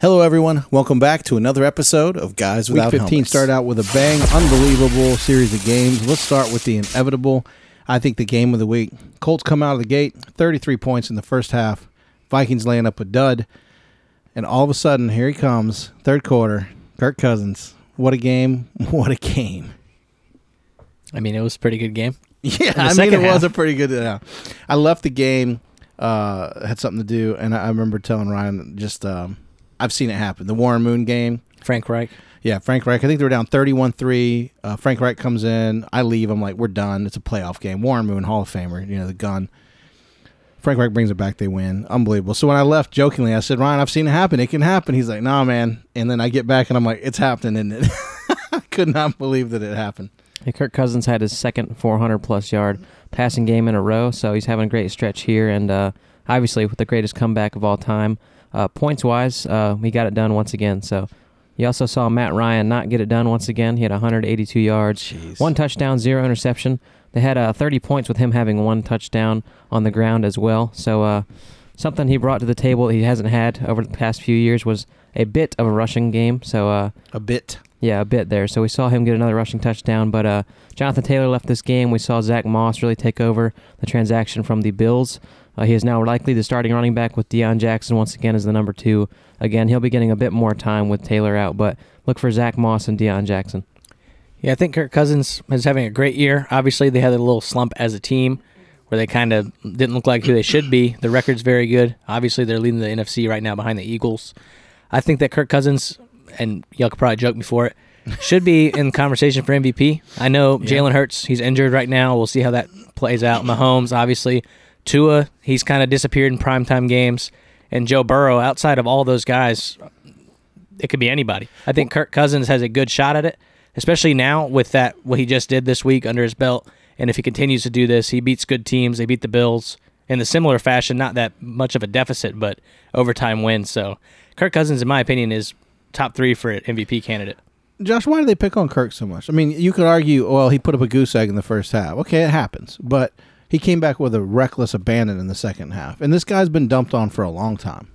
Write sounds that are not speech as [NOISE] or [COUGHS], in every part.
Hello, everyone. Welcome back to another episode of Guys Without Week 15 Helmets. started out with a bang, unbelievable series of games. Let's start with the inevitable. I think the game of the week. Colts come out of the gate, 33 points in the first half. Vikings laying up a dud. And all of a sudden, here he comes, third quarter. Kirk Cousins. What a game. [LAUGHS] What a game. I mean, it was a pretty good game. Yeah, I mean, second it was a pretty good. Yeah. I left the game, uh, had something to do, and I I remember telling Ryan, just, um, I've seen it happen. The Warren Moon game. Frank Reich. Yeah, Frank Reich. I think they were down 31 3. Uh, Frank Reich comes in. I leave. I'm like, we're done. It's a playoff game. Warren Moon, Hall of Famer, you know, the gun. Frank Reich brings it back. They win. Unbelievable. So when I left, jokingly, I said, Ryan, I've seen it happen. It can happen. He's like, nah, man. And then I get back and I'm like, it's happening, isn't it? [LAUGHS] I could not believe that it happened. Hey, Kirk Cousins had his second 400 plus yard passing game in a row, so he's having a great stretch here, and uh, obviously with the greatest comeback of all time. Uh, points wise, uh, he got it done once again. So you also saw Matt Ryan not get it done once again. He had 182 yards, Jeez. one touchdown, zero interception. They had uh, 30 points with him having one touchdown on the ground as well. So uh, something he brought to the table he hasn't had over the past few years was a bit of a rushing game. So uh, A bit. yeah, a bit there. So we saw him get another rushing touchdown, but uh, Jonathan Taylor left this game. We saw Zach Moss really take over the transaction from the Bills. Uh, he is now likely the starting running back with Deon Jackson once again as the number two. Again, he'll be getting a bit more time with Taylor out, but look for Zach Moss and Deon Jackson. Yeah, I think Kirk Cousins is having a great year. Obviously, they had a little slump as a team where they kind of didn't look like who they should be. The record's very good. Obviously, they're leading the NFC right now behind the Eagles. I think that Kirk Cousins, and y'all could probably joke me for it, should be in [LAUGHS] conversation for MVP. I know Jalen Hurts, he's injured right now. We'll see how that plays out. Mahomes, obviously. Tua, he's kind of disappeared in primetime games. And Joe Burrow, outside of all those guys, it could be anybody. I think Kirk Cousins has a good shot at it, especially now with that what he just did this week under his belt. And if he continues to do this, he beats good teams. They beat the Bills in a similar fashion, not that much of a deficit, but overtime win. So Kirk Cousins, in my opinion, is top three for an MVP candidate. Josh, why do they pick on Kirk so much? I mean, you could argue, well, he put up a goose egg in the first half. Okay, it happens. But he came back with a reckless abandon in the second half. And this guy's been dumped on for a long time.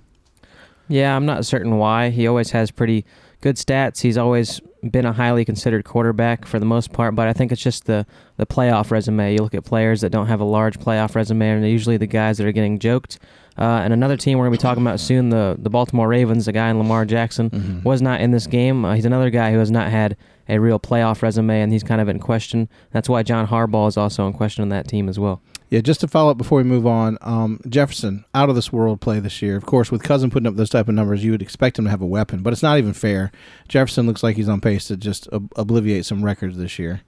Yeah, I'm not certain why. He always has pretty good stats. He's always been a highly considered quarterback for the most part, but I think it's just the, the playoff resume. You look at players that don't have a large playoff resume, and they're usually the guys that are getting joked. Uh, and another team we're going to be talking about soon, the, the Baltimore Ravens, a guy in Lamar Jackson, was not in this game. Uh, he's another guy who has not had a real playoff resume, and he's kind of in question. That's why John Harbaugh is also in question on that team as well. Yeah, just to follow up before we move on, um, Jefferson out of this world play this year. Of course, with Cousin putting up those type of numbers, you would expect him to have a weapon, but it's not even fair. Jefferson looks like he's on pace to just ob- obliviate some records this year.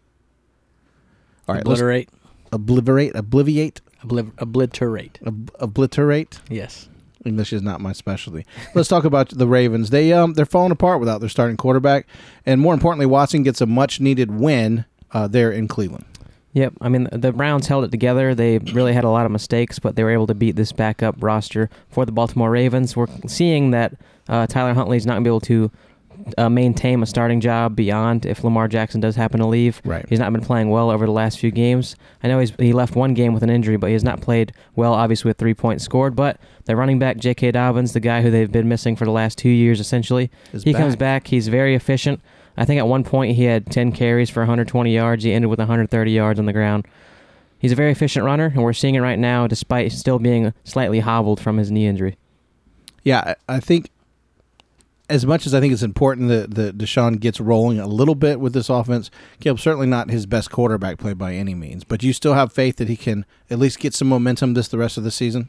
All right, Obliterate. obliterate, obliviate, Obliv- obliterate. ob- obliterate. Yes. English is not my specialty. Let's talk about the Ravens. They um they're falling apart without their starting quarterback, and more importantly, Watson gets a much needed win uh, there in Cleveland. Yep. I mean, the Browns held it together. They really had a lot of mistakes, but they were able to beat this backup roster for the Baltimore Ravens. We're seeing that uh, Tyler Huntley's not going to be able to uh, maintain a starting job beyond if Lamar Jackson does happen to leave. Right. He's not been playing well over the last few games. I know he's he left one game with an injury, but he has not played well, obviously, with three points scored. But the running back, J.K. Dobbins, the guy who they've been missing for the last two years, essentially, Is he comes back. back. He's very efficient. I think at one point he had 10 carries for 120 yards. He ended with 130 yards on the ground. He's a very efficient runner, and we're seeing it right now, despite still being slightly hobbled from his knee injury. Yeah, I I think as much as I think it's important that, that Deshaun gets rolling a little bit with this offense, Caleb's certainly not his best quarterback play by any means. But you still have faith that he can at least get some momentum this the rest of the season.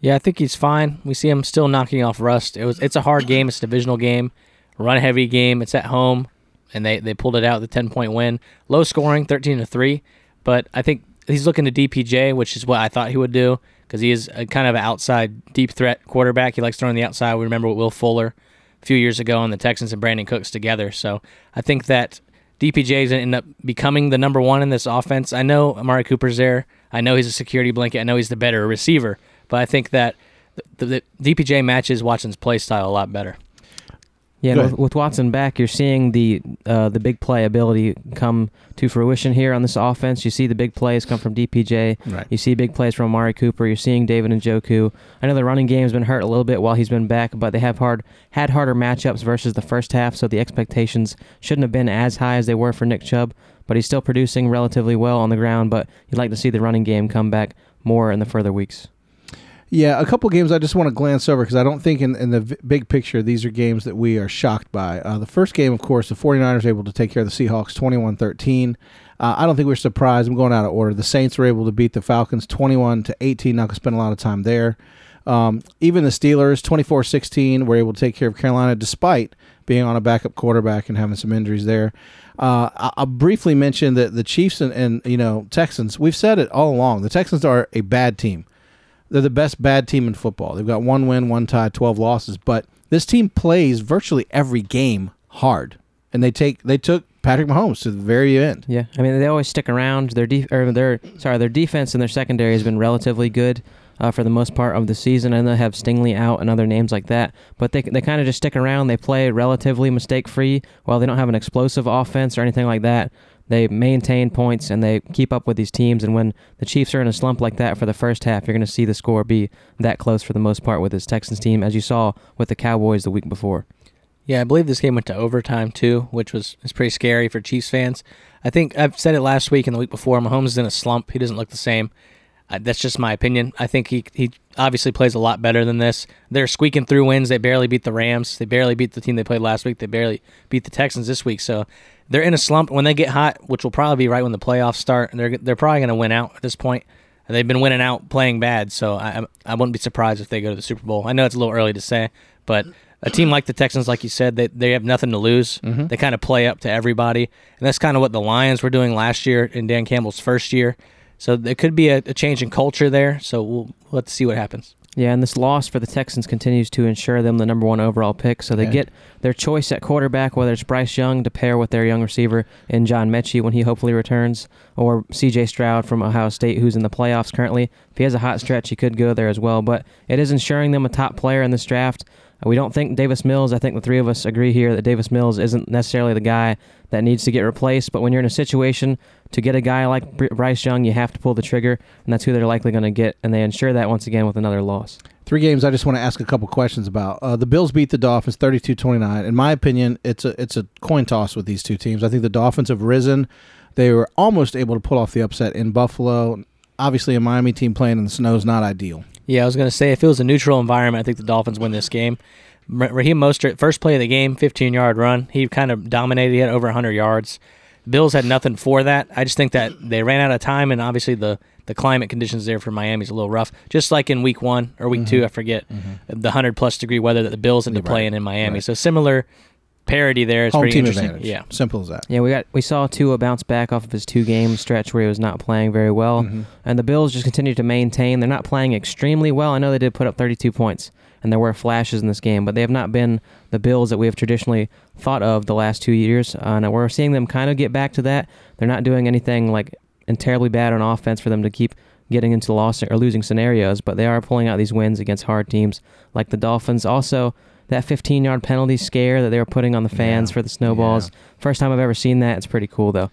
Yeah, I think he's fine. We see him still knocking off rust. It was it's a hard game. It's a divisional game, run heavy game. It's at home, and they they pulled it out the ten point win. Low scoring, thirteen to three, but I think he's looking to DPJ, which is what I thought he would do because he is a kind of an outside deep threat quarterback. He likes throwing the outside. We remember with Will Fuller a few years ago on the Texans and Brandin Cooks together. So I think that DPJ is going to end up becoming the number one in this offense. I know Amari Cooper's there. I know he's a security blanket. I know he's the better receiver. But I think that the, the, the DPJ matches Watson's play style a lot better. Yeah, with, with Watson back, you're seeing the uh, the big play ability come to fruition here on this offense. You see the big plays come from DPJ. Right. You see big plays from Amari Cooper. You're seeing David Njoku. I know the running game's been hurt a little bit while he's been back, but they have hard had harder matchups versus the first half, so the expectations shouldn't have been as high as they were for Nick Chubb. But he's still producing relatively well on the ground. But you'd like to see the running game come back more in the further weeks. Yeah, a couple games I just want to glance over because I don't think in, in the v- big picture these are games that we are shocked by. Uh, the first game, of course, the 49ers were able to take care of the Seahawks 21 13. Uh, I don't think we're surprised. I'm going out of order. The Saints were able to beat the Falcons 21 to 18. Not going to spend a lot of time there. Um, even the Steelers 24 16 were able to take care of Carolina despite being on a backup quarterback and having some injuries there. Uh, I- I'll briefly mention that the Chiefs and, and you know Texans. We've said it all along. The Texans are a bad team. They're the best bad team in football. They've got one win, one tie, 12 losses, but this team plays virtually every game hard. And they take they took Patrick Mahomes to the very end. Yeah, I mean they always stick around. Their def- or their sorry, their defense and their secondary has been relatively good uh, for the most part of the season, and they have Stingley out and other names like that. But they they kind of just stick around. They play relatively mistake free. While they don't have an explosive offense or anything like that, they maintain points and they keep up with these teams. And when the Chiefs are in a slump like that for the first half, you're going to see the score be that close for the most part with this Texans team, as you saw with the Cowboys the week before. Yeah, I believe this game went to overtime too, which was is pretty scary for Chiefs fans. I think I've said it last week and the week before. Mahomes is in a slump. He doesn't look the same. Uh, that's just my opinion. I think he he obviously plays a lot better than this. They're squeaking through wins. They barely beat the Rams. They barely beat the team they played last week. They barely beat the Texans this week. So they're in a slump. When they get hot, which will probably be right when the playoffs start, they're they're probably going to win out at this point. They've been winning out playing bad, so I I wouldn't be surprised if they go to the Super Bowl. I know it's a little early to say, but a team like the Texans, like you said, they they have nothing to lose. They kind of play up to everybody, and that's kind of what the Lions were doing last year in Dan Campbell's first year. So there could be a, a change in culture there. So we'll, we'll have to see what happens. Yeah, and this loss for the Texans continues to ensure them the number one overall pick. So they Okay. get their choice at quarterback, whether it's Bryce Young to pair with their young receiver in John Metchie when he hopefully returns, or C.J. Stroud from Ohio State, who's in the playoffs currently. If he has a hot stretch, he could go there as well. But it is ensuring them a top player in this draft. We don't think Davis Mills. I think the three of us agree here that Davis Mills isn't necessarily the guy that needs to get replaced. But when you're in a situation to get a guy like Bryce Young, you have to pull the trigger, and that's who they're likely going to get. And they ensure that once again with another loss. Three games I just want to ask a couple questions about. Uh, the Bills beat the Dolphins 32-29. In my opinion, it's a it's a coin toss with these two teams. I think the Dolphins have risen. They were almost able to pull off the upset in Buffalo. Obviously, a Miami team playing in the snow is not ideal. Yeah, I was going to say if it was a neutral environment, I think the Dolphins win this game. Ra- Raheem Mostert, first play of the game, 15 yard run. He kind of dominated. He had over 100 yards. Bills had nothing for that. I just think that they ran out of time, and obviously the, the climate conditions there for Miami is a little rough. Just like in week one or week two, mm-hmm. I forget, mm-hmm. the 100 plus degree weather that the Bills had to Right, play in in Miami. right. So similar parity there. It's Home pretty team interesting. advantage. Yeah. Simple as that. Yeah, we got we saw Tua bounce back off of his two game stretch where he was not playing very well, Mm-hmm. and the Bills just continue to maintain. They're not playing extremely well. I know they did put up 32 points, and there were flashes in this game, but they have not been the Bills that we have traditionally thought of the last two years. Uh, and we're seeing them kind of get back to that. They're not doing anything like and terribly bad on offense for them to keep getting into loss or losing scenarios, but they are pulling out these wins against hard teams like the Dolphins. Also, that 15 yard penalty scare that they were putting on the fans Yeah. for the snowballs. First time I've ever seen that. It's pretty cool though.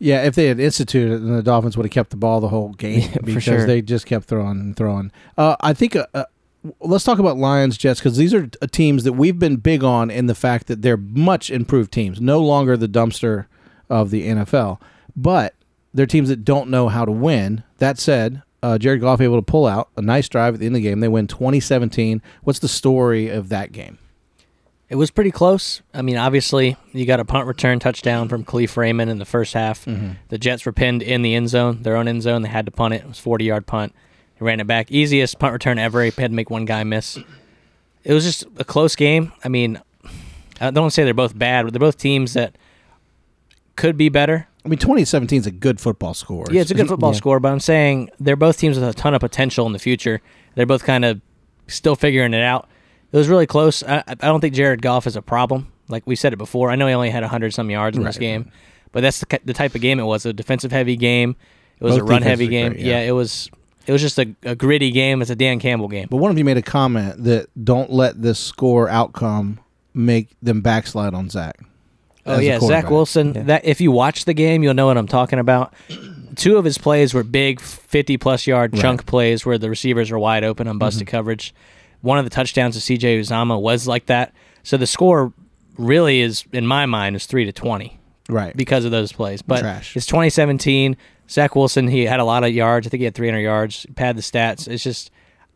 Yeah, if they had instituted it, then the Dolphins would have kept the ball the whole game [LAUGHS] Yeah, because sure. they just kept throwing and throwing. Uh, I think. Uh, uh, let's talk about Lions Jets because these are uh, teams that we've been big on in the fact that they're much improved teams, no longer the dumpster of the NFL, but they're teams that don't know how to win. That said. Uh, Jared Goff able to pull out a nice drive at the end of the game. They win 2017. What's the story of that game? It was pretty close. I mean, obviously, you got a punt return touchdown from Kalif Raymond in the first half. The Jets were pinned in the end zone, their own end zone. They had to punt it. It was 40 yard punt. They ran it back. Easiest punt return ever. He had to make one guy miss. It was just a close game. I mean, I don't want to say they're both bad, but they're both teams that could be better. I mean, 2017 is a good football score. Yeah, it's a good football Yeah. score, but I'm saying they're both teams with a ton of potential in the future. They're both kind of still figuring it out. It was really close. I, I don't think Jared Goff is a problem. Like we said it before, I know he only had 100 some yards in this game, but that's the, the type of game it was a defensive heavy game. It was Both a run heavy game. great, yeah. yeah. it was it was just a, a gritty game. It's a Dan Campbell game. But one of you made a comment that don't let this score outcome make them backslide on Zach. Oh yeah, Zach. Wilson. Yeah. That if you watch the game, you'll know what I'm talking about. Two of his plays were big, 50 plus yard Right. chunk plays where the receivers are wide open on busted Mm-hmm. coverage. One of the touchdowns to C.J. Uzomah was like that. So the score really is, in my mind, is three to 20 Right. because of those plays. But Trash. it's 2017. Zach Wilson, he had a lot of yards. I think he had 300 yards. Pad the stats. It's just,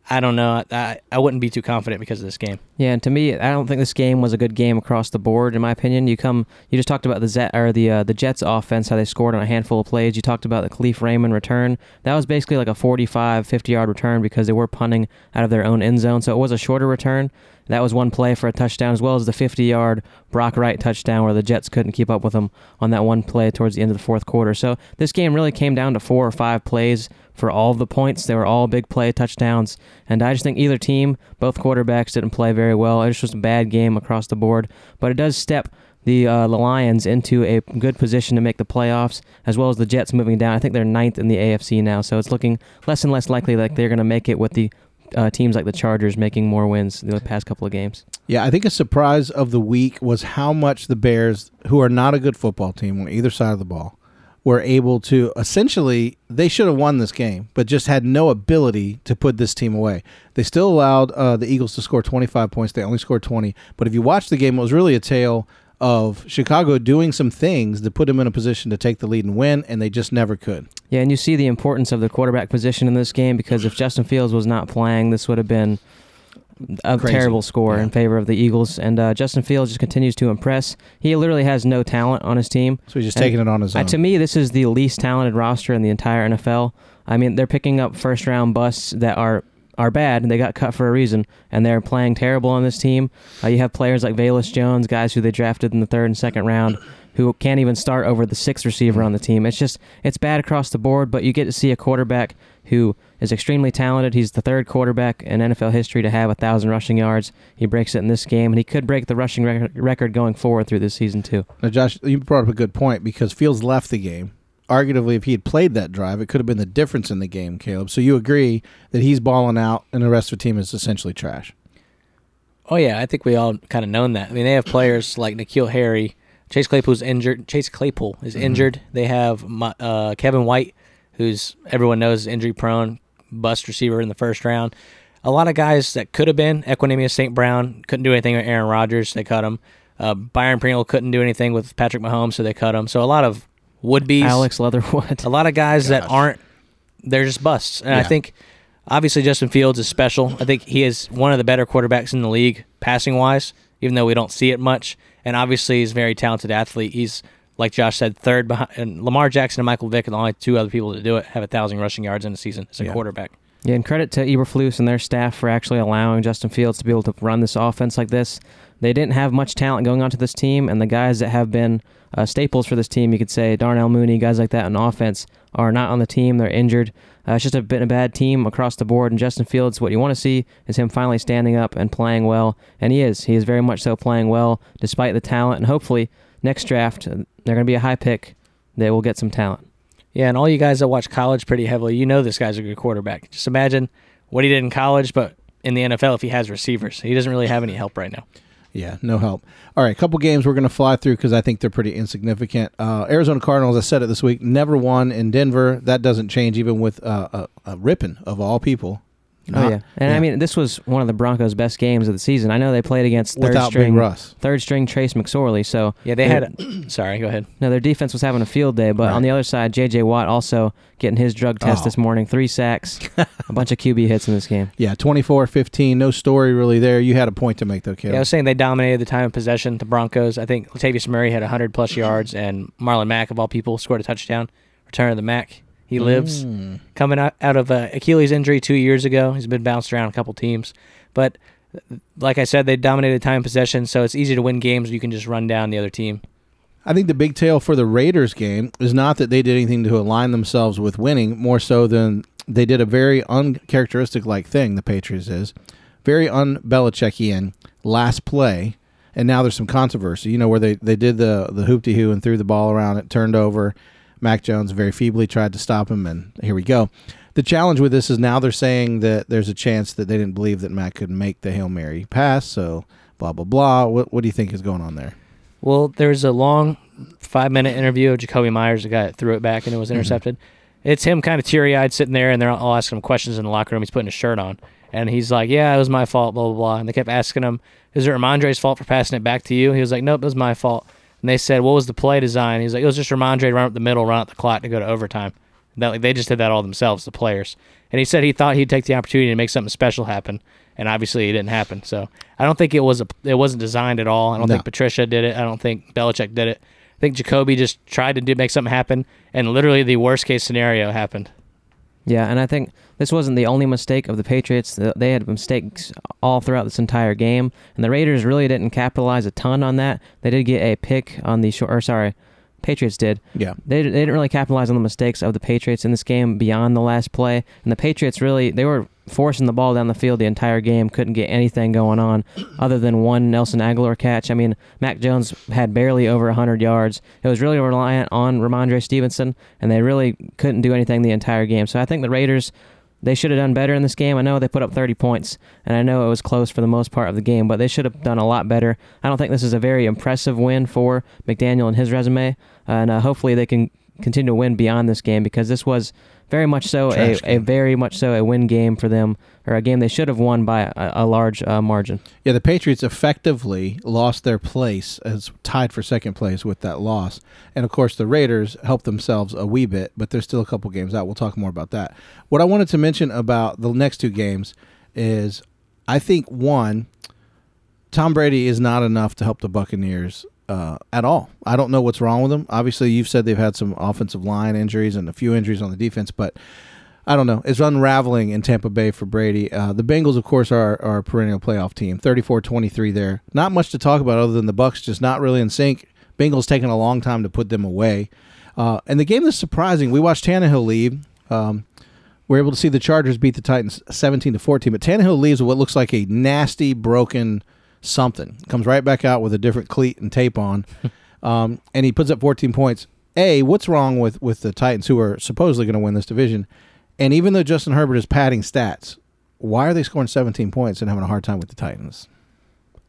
I don't know. I, I wouldn't be too confident because of this game. Yeah, and to me, I don't think this game was a good game across the board. In my opinion, you come, you just talked about the Zet, or the uh, the Jets offense, how they scored on a handful of plays. You talked about the Kalif Raymond return. That was basically like a 45, 50 yard return because they were punting out of their own end zone, so it was a shorter return. That was one play for a touchdown, as well as the 50 yard Brock Wright touchdown where the Jets couldn't keep up with them on that one play towards the end of the fourth quarter. So this game really came down to four or five plays for all the points. They were all big play touchdowns. And I just think either team, both quarterbacks didn't play very well. It was just a bad game across the board. But it does step the uh, the Lions into a good position to make the playoffs, as well as the Jets moving down. I think they're ninth in the AFC now, so it's looking less and less likely that they're going to make it with the uh, teams like the Chargers making more wins the past couple of games. Yeah, I think a surprise of the week was how much the Bears, who are not a good football team on either side of the ball, were able to essentially they should have won this game, but just had no ability to put this team away. They still allowed uh, the Eagles to score 25 points. They only scored 20. But if you watch the game, it was really a tale of Chicago doing some things to put them in a position to take the lead and win, and they just never could. Yeah, and you see the importance of the quarterback position in this game because if Justin Fields was not playing, this would have been a Crazy. terrible score Yeah. in favor of the Eagles. And uh, Justin Fields just continues to impress. He literally has no talent on his team. So he's just And, taking it on his Uh, own. to me, this is the least talented roster in the entire NFL. I mean, they're picking up first round busts that are are bad and they got cut for a reason and they're playing terrible on this team. Uh, you have players like Velus Jones, guys who they drafted in the third and second round who can't even start over the sixth receiver on the team. It's just it's bad across the board, but you get to see a quarterback who is extremely talented. He's the third quarterback in NFL history to have a thousand rushing yards. He breaks it in this game, and he could break the rushing rec- record going forward through this season too. Now, Josh, you brought up a good point because Fields left the game. Arguably, if he had played that drive, it could have been the difference in the game, Caleb. So you agree that he's balling out and the rest of the team is essentially trash. Oh yeah, I think we all kind of known that. I mean, they have players [LAUGHS] like N'Keal Harry, Chase Claypool's injured. Chase Claypool is injured. They have uh, Kevin White, who's everyone knows is injury prone, bust receiver in the first round. A lot of guys that could have been Equanimeous St. Brown couldn't do anything with Aaron Rodgers. They cut him. Uh, Byron Pringle couldn't do anything with Patrick Mahomes, so they cut him. So a lot of would be Alex Leatherwood. a lot of guys that aren't they're just busts and i think obviously justin fields is special i think he is one of the better quarterbacks in the league passing wise even though we don't see it much and obviously he's a very talented athlete he's like josh said third behind lamar jackson and michael vick are the only two other people to do it have a thousand rushing yards in a season as a Yeah. quarterback Yeah, and credit to Eberflus and their staff for actually allowing Justin Fields to be able to run this offense like this. They didn't have much talent going onto this team, and the guys that have been uh, staples for this team, you could say Darnell Mooney, guys like that on offense, are not on the team. They're injured. Uh, it's just a been a bad team across the board. And Justin Fields, what you want to see is him finally standing up and playing well, and he is. He is very much so playing well despite the talent. And hopefully, next draft uh, they're going to be a high pick. They will get some talent. yeah and all you guys that watch college pretty heavily you know this guy's a good quarterback just imagine what he did in college but in the nfl if he has receivers he doesn't really have any help right now Yeah, no help. All right, a couple games we're going to fly through because I think they're pretty insignificant. Uh, Arizona Cardinals, I said it this week, never won in Denver. That doesn't change even with uh, a, a Rypien of all people. Oh yeah, and I mean this was one of the Broncos' best games of the season. I know they played against third without string Russ. third string Trace McSorley, so yeah they had a, [CLEARS THROAT] sorry go ahead no, their defense was having a field day. But Right. on the other side, J.J. Watt also getting his drug test Oh. this morning, three sacks, [LAUGHS] a bunch of QB hits in this game. Yeah, 24-15. No story really there. You had a point to make though, Caleb. Yeah, I was saying they dominated the time of possession. The Broncos. I think Latavius Murray had 100 plus yards, and Marlon Mack of all people scored a touchdown. Return of the Mack. He lives Mm. coming out, out of uh, Achilles injury two years ago. He's been bounced around a couple teams, but like I said, they dominated time possession, so it's easy to win games. You can just run down the other team. I think the big tale for the Raiders game is not that they did anything to align themselves with winning, more so than they did a very uncharacteristic like thing. The Patriots is very un Belichickian last play, and now there's some controversy. You know where they they did the the hoopty hoo and threw the ball around, it turned over. Mac Jones very feebly tried to stop him, and here we go. The challenge with this is now they're saying that there's a chance that they didn't believe that Mac could make the hail mary pass, so blah blah blah. What what do you think is going on there? Well, there's a long five minute interview of Jakobi Meyers, the guy that threw it back and it was mm-hmm. intercepted. It's him kind of teary eyed sitting there, and they're all asking him questions in the locker room. He's putting his shirt on. And he's like, Yeah, it was my fault, blah, blah, blah. And they kept asking him, Is it Rhamondre's fault for passing it back to you? He was like, Nope, it was my fault. And they said, What was the play design? He's like, It was just Rhamondre to run up the middle, run out the clock to go to overtime. That like they just did that all themselves, the players. And he said he thought he'd take the opportunity to make something special happen, and obviously it didn't happen. So I don't think it was a it wasn't designed at all. I don't No. think Patricia did it. I don't think Belichick did it. I think Jakobi just tried to do make something happen, and literally the worst case scenario happened. Yeah, and I think this wasn't the only mistake of the Patriots. They had mistakes all throughout this entire game, and the Raiders really didn't capitalize a ton on that. They did get a pick on the short, or sorry, Patriots did. Yeah. They, they didn't really capitalize on the mistakes of the Patriots in this game beyond the last play, and the Patriots really they were forcing the ball down the field the entire game, couldn't get anything going on other than one Nelson Agholor catch. I mean, Mac Jones had barely over 100 yards. It was really reliant on Rhamondre Stevenson, and they really couldn't do anything the entire game. So I think the Raiders they should have done better in this game. I know they put up 30 points, and I know it was close for the most part of the game, but they should have done a lot better. I don't think this is a very impressive win for McDaniel and his resume, and uh, hopefully they can continue to win beyond this game because this was very much so a, a very much so a win game for them, or a game they should have won by a, a large uh, margin. Yeah, the Patriots effectively lost their place as tied for second place with that loss. And of course, the Raiders helped themselves a wee bit, but there's still a couple games out. We'll talk more about that. What I wanted to mention about the next two games is I think one, Tom Brady is not enough to help the Buccaneers uh, at all. I don't know what's wrong with them. Obviously, you've said they've had some offensive line injuries and a few injuries on the defense, but I don't know. It's unraveling in Tampa Bay for Brady. Uh, the Bengals, of course, are, are a perennial playoff team. 34-23 there. Not much to talk about other than the Bucks just not really in sync. Bengals taking a long time to put them away. Uh, and the game that's surprising, we watched Tannehill leave. Um, we're able to see the Chargers beat the Titans 17 to 14, but Tannehill leaves with what looks like a nasty, broken something. Comes right back out with a different cleat and tape on, [LAUGHS] um, and he puts up 14 points. A, what's wrong with with the Titans, who are supposedly going to win this division? And even though Justin Herbert is padding stats, why are they scoring 17 points and having a hard time with the Titans?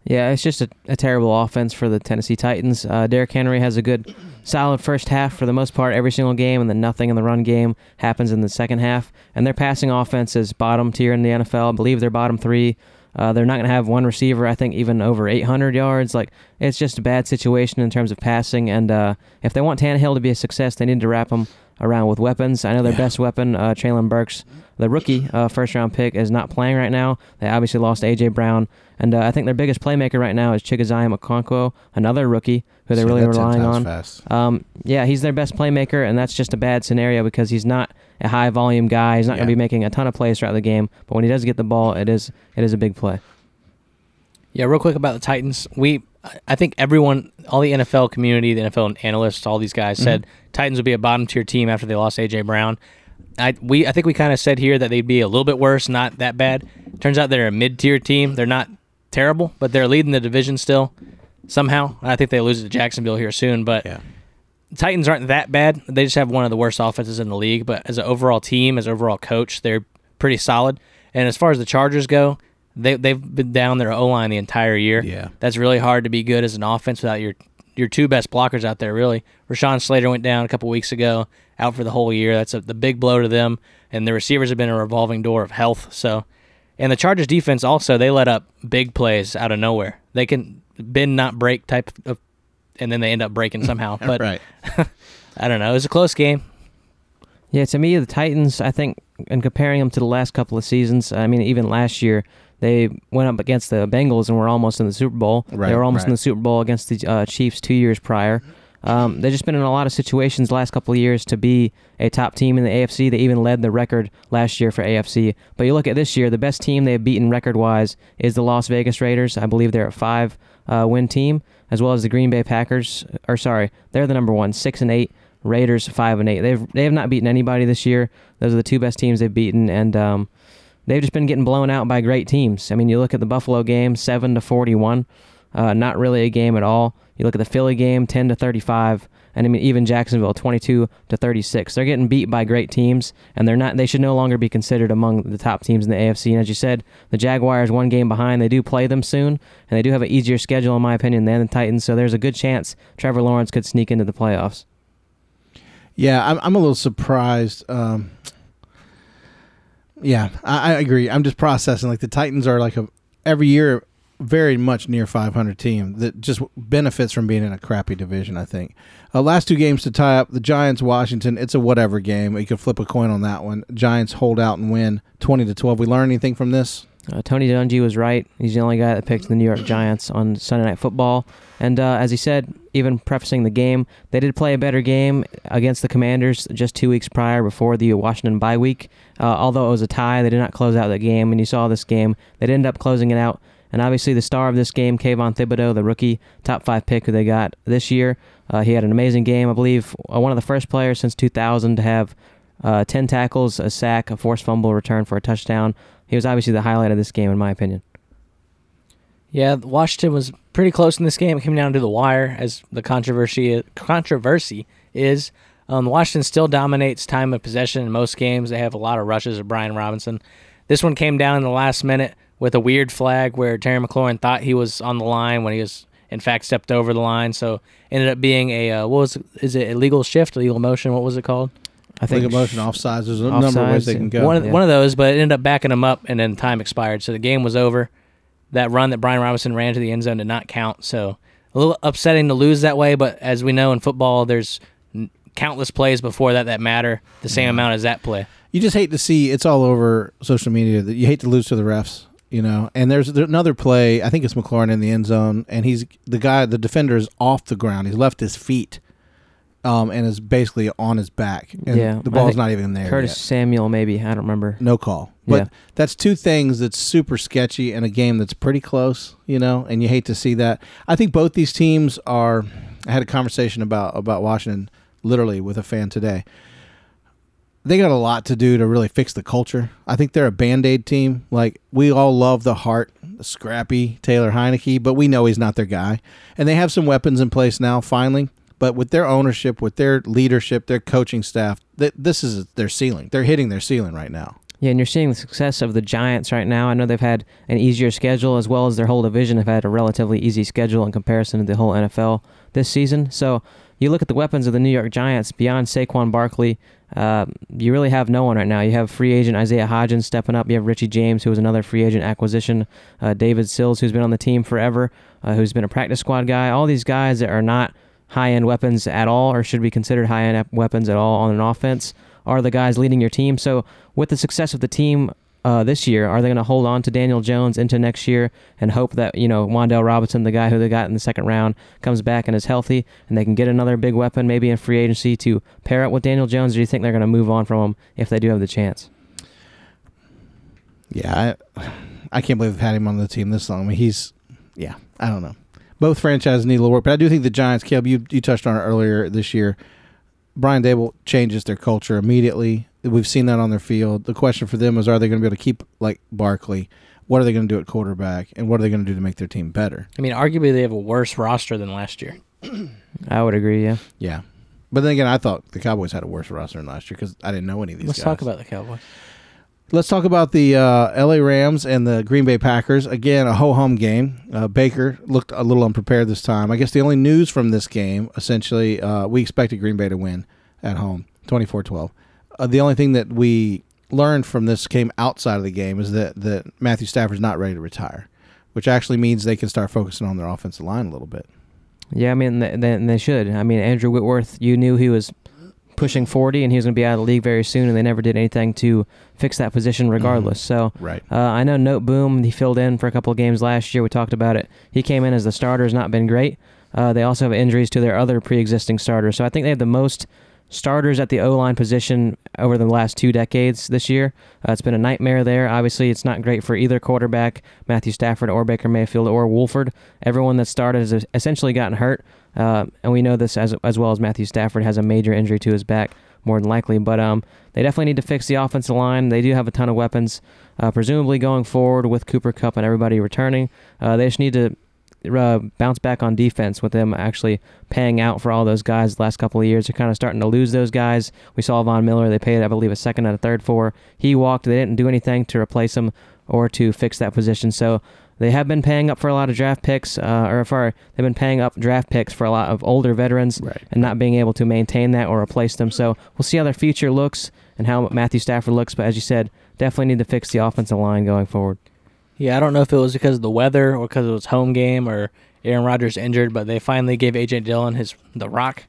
Yeah, it's just a, a terrible offense for the Tennessee Titans. Uh, Derrick Henry has a good, solid first half for the most part every single game, and then nothing in the run game happens in the second half. And their passing offense is bottom tier in the NFL. I believe they're bottom three. Uh, they're not going to have one receiver, I think, even over 800 yards. Like it's just a bad situation in terms of passing. And uh, if they want Tannehill to be a success, they need to wrap him around with weapons. I know their Yeah. best weapon, uh, Treylon Burks, the rookie uh, first round pick, is not playing right now. They obviously lost AJ Brown, and uh, I think their biggest playmaker right now is Chigoziem Okonkwo, another rookie who they're See, really relying on. Um, yeah, he's their best playmaker, and that's just a bad scenario because he's not a high volume guy. He's not going to be making a ton of plays throughout the game, but when he does get the ball, it is it is a big play. Yeah, real quick about the Titans. We, I think everyone, all the NFL community, the NFL analysts, all these guys mm-hmm. said Titans would be a bottom tier team after they lost AJ Brown. I we I think we kind of said here that they'd be a little bit worse, not that bad. Turns out they're a mid tier team. They're not terrible, but they're leading the division still somehow. I think they lose to Jacksonville here soon, but Yeah. Titans aren't that bad. They just have one of the worst offenses in the league. But as an overall team, as an overall coach, they're pretty solid. And as far as the Chargers go, they they've been down their O line the entire year. Yeah. that's really hard to be good as an offense without your your two best blockers out there. Really, Rashawn Slater went down a couple weeks ago, out for the whole year. That's a, the big blow to them. And the receivers have been a revolving door of health. So, and the Chargers defense also they let up big plays out of nowhere. They can bend not break type of, and then they end up breaking [LAUGHS] somehow. But right. [LAUGHS] I don't know. It was a close game. Yeah, to me, the Titans, I think, and comparing them to the last couple of seasons, I mean, even last year, they went up against the Bengals and were almost in the Super Bowl. Right, they were almost in the Super Bowl against the uh, Chiefs two years prior. Um, they've just been in a lot of situations the last couple of years to be a top team in the AFC. They even led the record last year for AFC. But you look at this year, the best team they've beaten record wise is the Las Vegas Raiders. I believe they're at five uh, win team, as well as the Green Bay Packers. Or sorry, they're the number one, six and eight. Raiders five and eight. They've they have not beaten anybody this year. Those are the two best teams they've beaten, and um, they've just been getting blown out by great teams. I mean, you look at the Buffalo game, seven to forty one. uh, not really a game at all. You look at the Philly game, 10 to 35, and I mean even Jacksonville, 22 to 36. They're getting beat by great teams, and they're not. They should no longer be considered among the top teams in the AFC. And as you said, the Jaguars one game behind. They do play them soon, and they do have an easier schedule, in my opinion, than the Titans. So there's a good chance Trevor Lawrence could sneak into the playoffs. Yeah, I'm, I'm a little surprised. Um, yeah, I, I agree. I'm just processing. Like the Titans are like a every year very much near 500 team that just benefits from being in a crappy division. I think. Uh, last two games to tie up the Giants Washington. It's a whatever game. You could flip a coin on that one. Giants hold out and win 20 to 12. We learn anything from this? Uh, Tony Dungy was right. He's the only guy that picked the New York Giants on Sunday Night Football. And uh, as he said, even prefacing the game, they did play a better game against the Commanders just two weeks prior before the Washington bye week. Uh, although it was a tie, they did not close out the game. And you saw this game, they did end up closing it out. And obviously, the star of this game, Kayvon Thibodeaux, the rookie top five pick who they got this year, uh, he had an amazing game. I believe uh, one of the first players since 2000 to have uh, 10 tackles, a sack, a forced fumble return for a touchdown. He was obviously the highlight of this game, in my opinion. Yeah, Washington was pretty close in this game. It came down to the wire, as the controversy controversy is. Um, Washington still dominates time of possession in most games. They have a lot of rushes of Brian Robinson. This one came down in the last minute with a weird flag where Terry McLaurin thought he was on the line when he was in fact stepped over the line. So ended up being a uh, what was it, is it illegal shift, illegal motion? What was it called? I think League motion offsides. There's a number of ways they can go. One of, yeah. one of those, but it ended up backing him up, and then time expired, so the game was over. That run that Brian Robinson ran to the end zone did not count. So a little upsetting to lose that way, but as we know in football, there's countless plays before that that matter the same amount as that play. You just hate to see it's all over social media that you hate to lose to the refs you know. And there's, there's another play. I think it's McLaurin in the end zone, and he's the guy. The defender is off the ground. He's left his feet, um, and is basically on his back. And yeah, the ball's not even there. Curtis yet. Samuel, maybe I don't remember. No call. But Yeah. that's two things that's super sketchy in a game that's pretty close, you know, and you hate to see that. I think both these teams are. I had a conversation about about Washington literally with a fan today they got a lot to do to really fix the culture. I think they're a band aid team. Like we all love the heart, the scrappy Taylor Heinicke, but we know he's not their guy. And they have some weapons in place now, finally. But with their ownership, with their leadership, their coaching staff, th- this is their ceiling. They're hitting their ceiling right now. Yeah, and you're seeing the success of the Giants right now. I know they've had an easier schedule as well as their whole division have had a relatively easy schedule in comparison to the whole NFL this season. So you look at the weapons of the New York Giants beyond Saquon Barkley, uh, you really have no one right now. You have free agent Isaiah Hodgins stepping up. You have Richie James, who was another free agent acquisition. Uh, David Sills, who's been on the team forever, uh, who's been a practice squad guy. All these guys that are not high end weapons at all, or should be considered high end weapons at all on an offense, are the guys leading your team. So with the success of the team uh, this year? Are they going to hold on to Daniel Jones into next year and hope that you know Wan'Dale Robinson, the guy who they got in the second round, comes back and is healthy, and they can get another big weapon maybe in free agency to pair up with Daniel Jones? Or do you think they're going to move on from him if they do have the chance? Yeah, I, I can't believe they've had him on the team this long. I mean, he's yeah, I don't know. Both franchises need a little work, but I do think the Giants, Caleb, you you touched on it earlier this year. Brian Daboll changes their culture immediately. We've seen that on their field. The question for them is: Are they going to be able to keep like Barkley? What are they going to do at quarterback, and what are they going to do to make their team better? I mean, arguably they have a worse roster than last year. I would agree. Yeah. Yeah, but then again, I thought the Cowboys had a worse roster than last year because I didn't know any of these. Let's guys. talk about the Cowboys. Let's talk about the uh, LA Rams and the Green Bay Packers. Again, a ho hum game. Uh, Baker looked a little unprepared this time. I guess the only news from this game, essentially, uh, we expected Green Bay to win at home, 24 12. Uh, the only thing that we learned from this came outside of the game is that, that Matthew Stafford's not ready to retire, which actually means they can start focusing on their offensive line a little bit. Yeah, I mean, they, they, they should. I mean, Andrew Whitworth, you knew he was pushing 40 and he was going to be out of the league very soon, and they never did anything to fix that position regardless. So, Right. uh, I know Noteboom, he filled in for a couple of games last year. We talked about it. He came in as the starter, has not been great. Uh, they also have injuries to their other pre existing starters. So, I think they have the most starters at the O line position over the last two decades this year. Uh, it's been a nightmare there. Obviously, it's not great for either quarterback, Matthew Stafford or Baker Mayfield or Wolford. Everyone that started has essentially gotten hurt. Uh, and we know this as, as well as Matthew Stafford has a major injury to his back, more than likely. But um, they definitely need to fix the offensive line. They do have a ton of weapons, uh, presumably going forward with Cooper Kupp and everybody returning. Uh, they just need to uh, bounce back on defense with them actually paying out for all those guys the last couple of years. They're kind of starting to lose those guys. We saw Von Miller; they paid, I believe, a second and a third for. He walked. They didn't do anything to replace him or to fix that position. So they have been paying up for a lot of draft picks, uh, or for they've been paying up draft picks for a lot of older veterans, Right. and not being able to maintain that or replace them. So we'll see how their future looks and how Matthew Stafford looks. But as you said, definitely need to fix the offensive line going forward. Yeah, I don't know if it was because of the weather or because it was home game or Aaron Rodgers injured, but they finally gave AJ Dillon his the rock.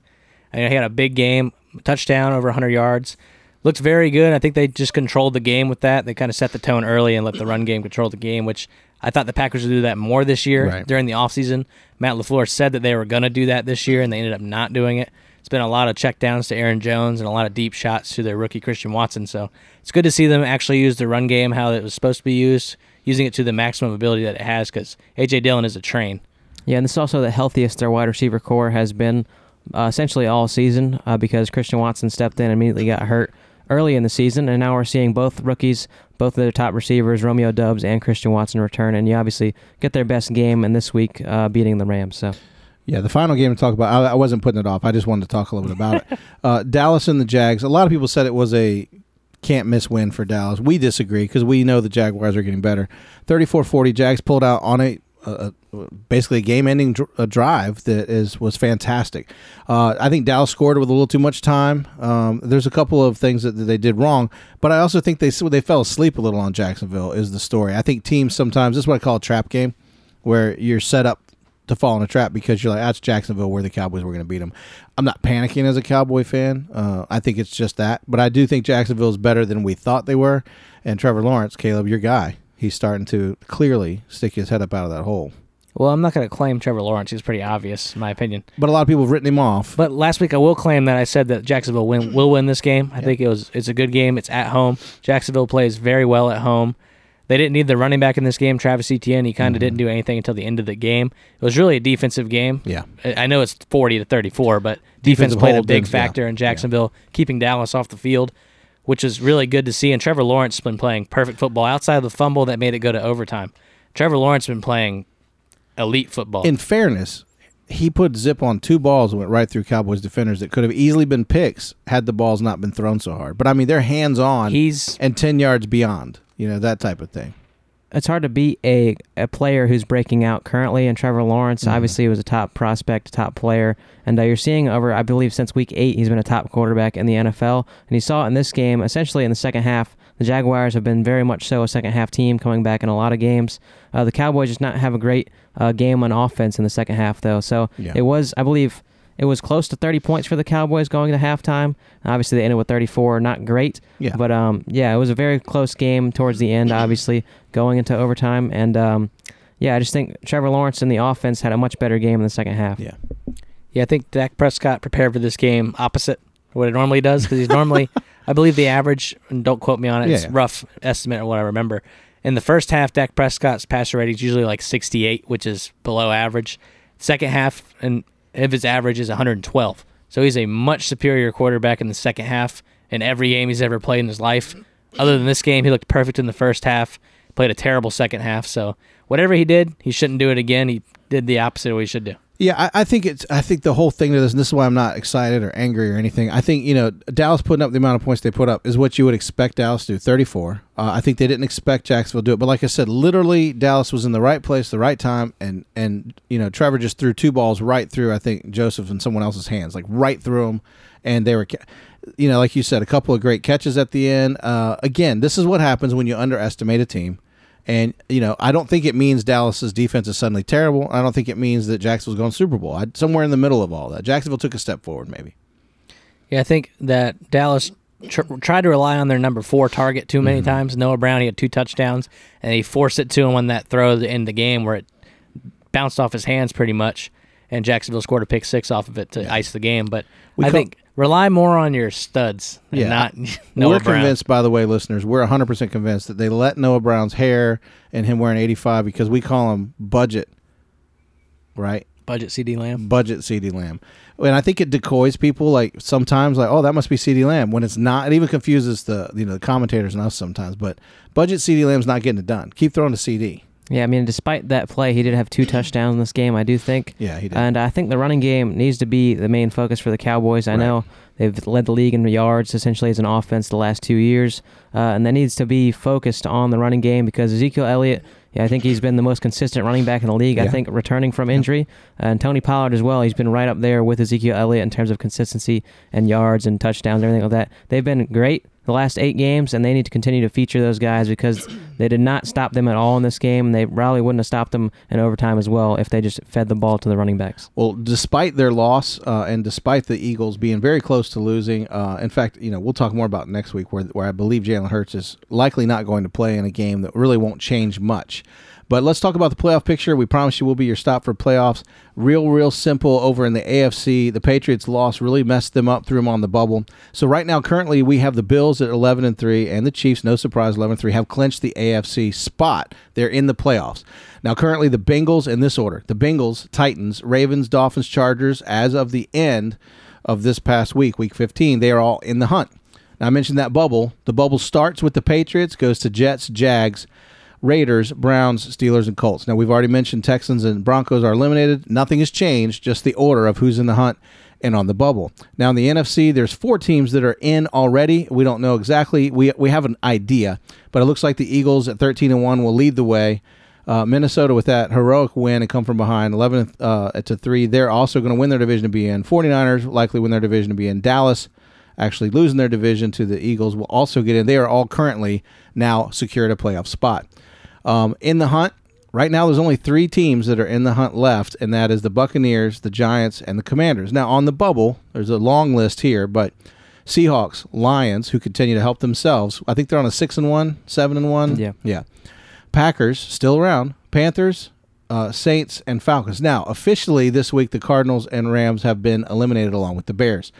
And he had a big game, touchdown over 100 yards. Looked very good. I think they just controlled the game with that. They kind of set the tone early and let the run game control the game, which I thought the Packers would do that more this year Right. during the offseason. Matt LaFleur said that they were going to do that this year, and they ended up not doing it. It's been a lot of checkdowns to Aaron Jones and a lot of deep shots to their rookie Christian Watson. So it's good to see them actually use the run game how it was supposed to be used, using it to the maximum ability that it has because A.J. Dillon is a train. Yeah, and this is also the healthiest their wide receiver core has been uh, essentially all season uh, because Christian Watson stepped in and immediately got hurt early in the season, and now we're seeing both rookies, both of their top receivers, Romeo Doubs and Christian Watson, return, and you obviously get their best game in this week, uh, beating the Rams. So Yeah, the final game to talk about. I, I wasn't putting it off. I just wanted to talk a little bit about it. [LAUGHS] Uh, Dallas and the Jags. A lot of people said it was a can't miss win for Dallas. We disagree because we know the Jaguars are getting better. 34-40, Jags pulled out on a, basically a game-ending dr- a drive that is was fantastic. Uh, I think Dallas scored with a little too much time. Um, there's a couple of things that, that they did wrong, but I also think they they fell asleep a little on Jacksonville. Is the story? I think teams sometimes this is what I call a trap game, where you're set up to fall in a trap because you're like, that's Jacksonville, where the Cowboys were going to beat them. I'm not panicking as a Cowboy fan. Uh, I think it's just that, but I do think Jacksonville is better than we thought they were. And Trevor Lawrence, Caleb, your guy, he's starting to clearly stick his head up out of that hole. Well, I'm not going to claim Trevor Lawrence. He's pretty obvious, in my opinion. But a lot of people have written him off. But last week I will claim that I said that Jacksonville win, will win this game. I think it was it's a good game. It's at home. Jacksonville plays very well at home. They didn't need the running back in this game, Travis Etienne. He kind of mm-hmm. didn't do anything until the end of the game. It was really a defensive game. Yeah. I know it's 40 to 34, but defense Defensive played a big didn't- yeah. factor in Jacksonville keeping Dallas off the field, which is really good to see. And Trevor Lawrence has been playing perfect football outside of the fumble that made it go to overtime. Trevor Lawrence has been playing elite football. in fairness, he put zip on two balls and went right through Cowboys defenders that could have easily been picks had the balls not been thrown so hard. But I mean, they're hands on He's and 10 yards beyond, you know, that type of thing. it's hard to beat a, a player who's breaking out currently. And Trevor Lawrence Mm-hmm. obviously was a top prospect, top player, and uh, you're seeing over I believe since week eight he's been a top quarterback in the NFL. And you saw it in this game, essentially in the second half. The Jaguars have been very much so a second half team, coming back in a lot of games. Uh, the Cowboys just not have a great uh, game on offense in the second half though. So Yeah. it was I believe. It was close to 30 points for the Cowboys going to halftime. Obviously, they ended with 34. Not great, Yeah. but um, yeah, it was a very close game towards the end. Obviously, going into overtime, and um, yeah, I just think Trevor Lawrence and the offense had a much better game in the second half. Yeah. Yeah, I think Dak Prescott prepared for this game opposite what it normally does because he's normally, [LAUGHS] I believe the average, and don't quote me on it, Yeah, it's yeah. rough estimate or what I remember. In the first half, Dak Prescott's passer rating is usually like 68, which is below average. Second half, and if his average is 112. So he's a much superior quarterback in the second half in every game he's ever played in his life. Other than this game, he looked perfect in the first half, played a terrible second half. So whatever he did, he shouldn't do it again. He did the opposite of what he should do. Yeah, I, I think it's. I think the whole thing to this, and this is why I'm not excited or angry or anything. I think you know Dallas putting up the amount of points they put up is what you would expect Dallas to do. 34. Uh, I think they didn't expect Jacksonville to do it, but like I said, literally Dallas was in the right place, the right time, and and you know Trevor just threw two balls right through. I think Joseph and someone else's hands, like right through them, and they were. You know, like you said, a couple of great catches at the end. Uh, again, this is what happens when you underestimate a team. And you know, I don't think it means Dallas's defense is suddenly terrible. I don't think it means that Jacksonville's going Super Bowl. I, somewhere in the middle of all that, Jacksonville took a step forward, maybe. Yeah, I think that Dallas tr- tried to rely on their number four target too many mm-hmm. times. Noah Brown, he had two touchdowns, and he forced it to him on that throw in the game where it bounced off his hands pretty much, and Jacksonville scored a pick six off of it to ice the game. But We I call- think rely more on your studs, and Yeah. not [LAUGHS] Noah we're Brown. convinced, by the way, listeners, we're 100% convinced that they let Noah Brown's hair and him wearing 85 because we call him budget, right? Budget CeeDee Lamb. Budget CeeDee Lamb. And I think it decoys people like sometimes like, oh, that must be CeeDee Lamb when it's not. It even confuses the you know the commentators and us sometimes. But budget CeeDee Lamb's not getting it done. Keep throwing the CD. Yeah, I mean, despite that play, he did have two touchdowns in this game. I do think. Yeah, he did. And I think the running game needs to be the main focus for the Cowboys. I Right. know they've led the league in yards essentially as an offense the last two years, uh, and that needs to be focused on the running game because Ezekiel Elliott. Yeah, I think he's been the most consistent running back in the league. I think returning from injury, and Tony Pollard as well. He's been right up there with Ezekiel Elliott in terms of consistency and yards and touchdowns and everything like that. They've been great the last eight games, and they need to continue to feature those guys because [COUGHS] they did not stop them at all in this game, and they probably wouldn't have stopped them in overtime as well if they just fed the ball to the running backs. Well, despite their loss uh, and despite the Eagles being very close to losing, uh, in fact, you know we'll talk more about next week where where I believe Jalen Hurts is likely not going to play in a game that really won't change much. But let's talk about the playoff picture. We promise you we'll be your stop for playoffs. Real, real simple over in the AFC. The Patriots' loss really messed them up, threw them on the bubble. So right now, currently, we have the Bills at 11 and three, and the Chiefs, no surprise, 11 and three, have clinched the AFC spot. They're in the playoffs. Now, currently, the Bengals in this order: the Bengals, Titans, Ravens, Dolphins, Chargers. As of the end of this past week, Week 15, they are all in the hunt. Now, I mentioned that bubble. The bubble starts with the Patriots, goes to Jets, Jags, Raiders, Browns, Steelers, and Colts. Now, we've already mentioned Texans and Broncos are eliminated. Nothing has changed, just the order of who's in the hunt and on the bubble. Now, in the NFC, there's four teams that are in already. We don't know exactly. We, we have an idea, but it looks like the Eagles at 13 and 1 will lead the way. Uh, Minnesota with that heroic win and come from behind 11 uh, to 3 they're also going to win their division to be in 49ers likely win their division to be in dallas actually losing their division to the eagles will also get in they are all currently now secured a playoff spot um, in the hunt right now there's only three teams that are in the hunt left and that is the buccaneers the giants and the commanders now on the bubble there's a long list here but seahawks lions who continue to help themselves i think they're on a six and one seven and one Yeah. yeah Packers still around. Panthers, uh, Saints, and Falcons. Now, officially this week, the Cardinals and Rams have been eliminated along with the Bears.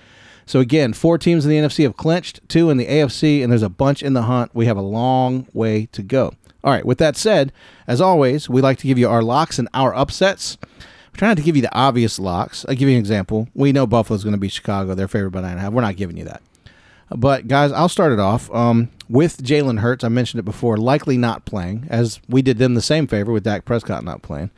So again, four teams in the NFC have clinched, two in the AFC, and there's a bunch in the hunt. We have a long way to go. All right. With that said, as always, we like to give you our locks and our upsets. We're trying not to give you the obvious locks. I'll give you an example. We know Buffalo's going to be Chicago. They're favored by nine and a half. We're not giving you that. But guys, I'll start it off um, with Jalen Hurts. I mentioned it before, likely not playing, as we did them the same favor with Dak Prescott not playing.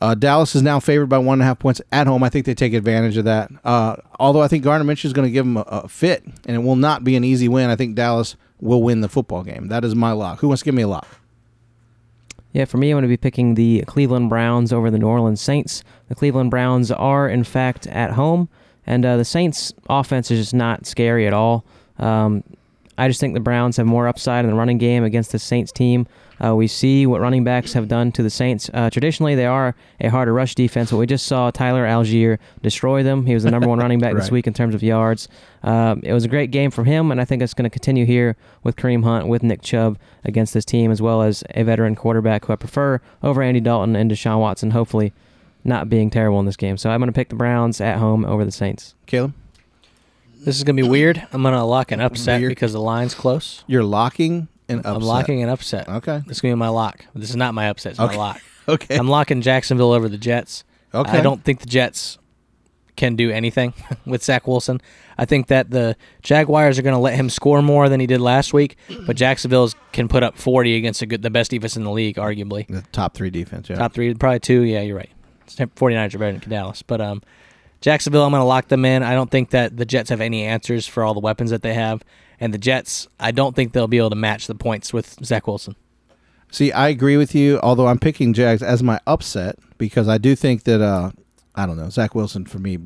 Uh, Dallas is now favored by one and a half points at home. I think they take advantage of that. Uh, although I think Gardner Minshew is going to give them a, a fit, and it will not be an easy win. I think Dallas will win the football game. That is my lock. Who wants to give me a lock? Yeah, for me, I'm going to be picking the Cleveland Browns over the New Orleans Saints. The Cleveland Browns are, in fact, at home, and uh, the Saints' offense is just not scary at all. Um, I just think the Browns have more upside in the running game against the Saints team. Uh, we see what running backs have done to the Saints. Uh, traditionally, they are a harder rush defense, but we just saw Tyler Allgeier destroy them. He was the number one running back this [LAUGHS] week in terms of yards. Um, it was a great game for him, and I think it's going to continue here with Kareem Hunt, with Nick Chubb against this team, as well as a veteran quarterback who I prefer over Andy Dalton and Deshaun Watson, hopefully not being terrible in this game. So I'm going to pick the Browns at home over the Saints. Caleb? This is gonna be [CLEARS THROAT] weird. I'm gonna lock an upset Weird. because the line's close. You're locking an upset. I'm locking an upset. Okay. This is gonna be my lock. This is not my upset. It's Okay. my lock. [LAUGHS] Okay. I'm locking Jacksonville over the Jets. okay. I don't think the Jets can do anything [LAUGHS] with Zach Wilson. I think that the Jaguars are going to let him score more than he did last week, but [CLEARS THROAT] Jacksonville's can put up 40 against a good, the best defense in the league, arguably. the top three defense. Yeah. Top three, probably two. Yeah, you're right. 49ers are better than Dallas. But um, Jacksonville, I'm going to lock them in. I don't think that the Jets have any answers for all the weapons that they have. And the Jets, I don't think they'll be able to match the points with Zach Wilson. See, I agree with you. Although I'm picking Jags as my upset because I do think that uh, I don't know Zach Wilson for me.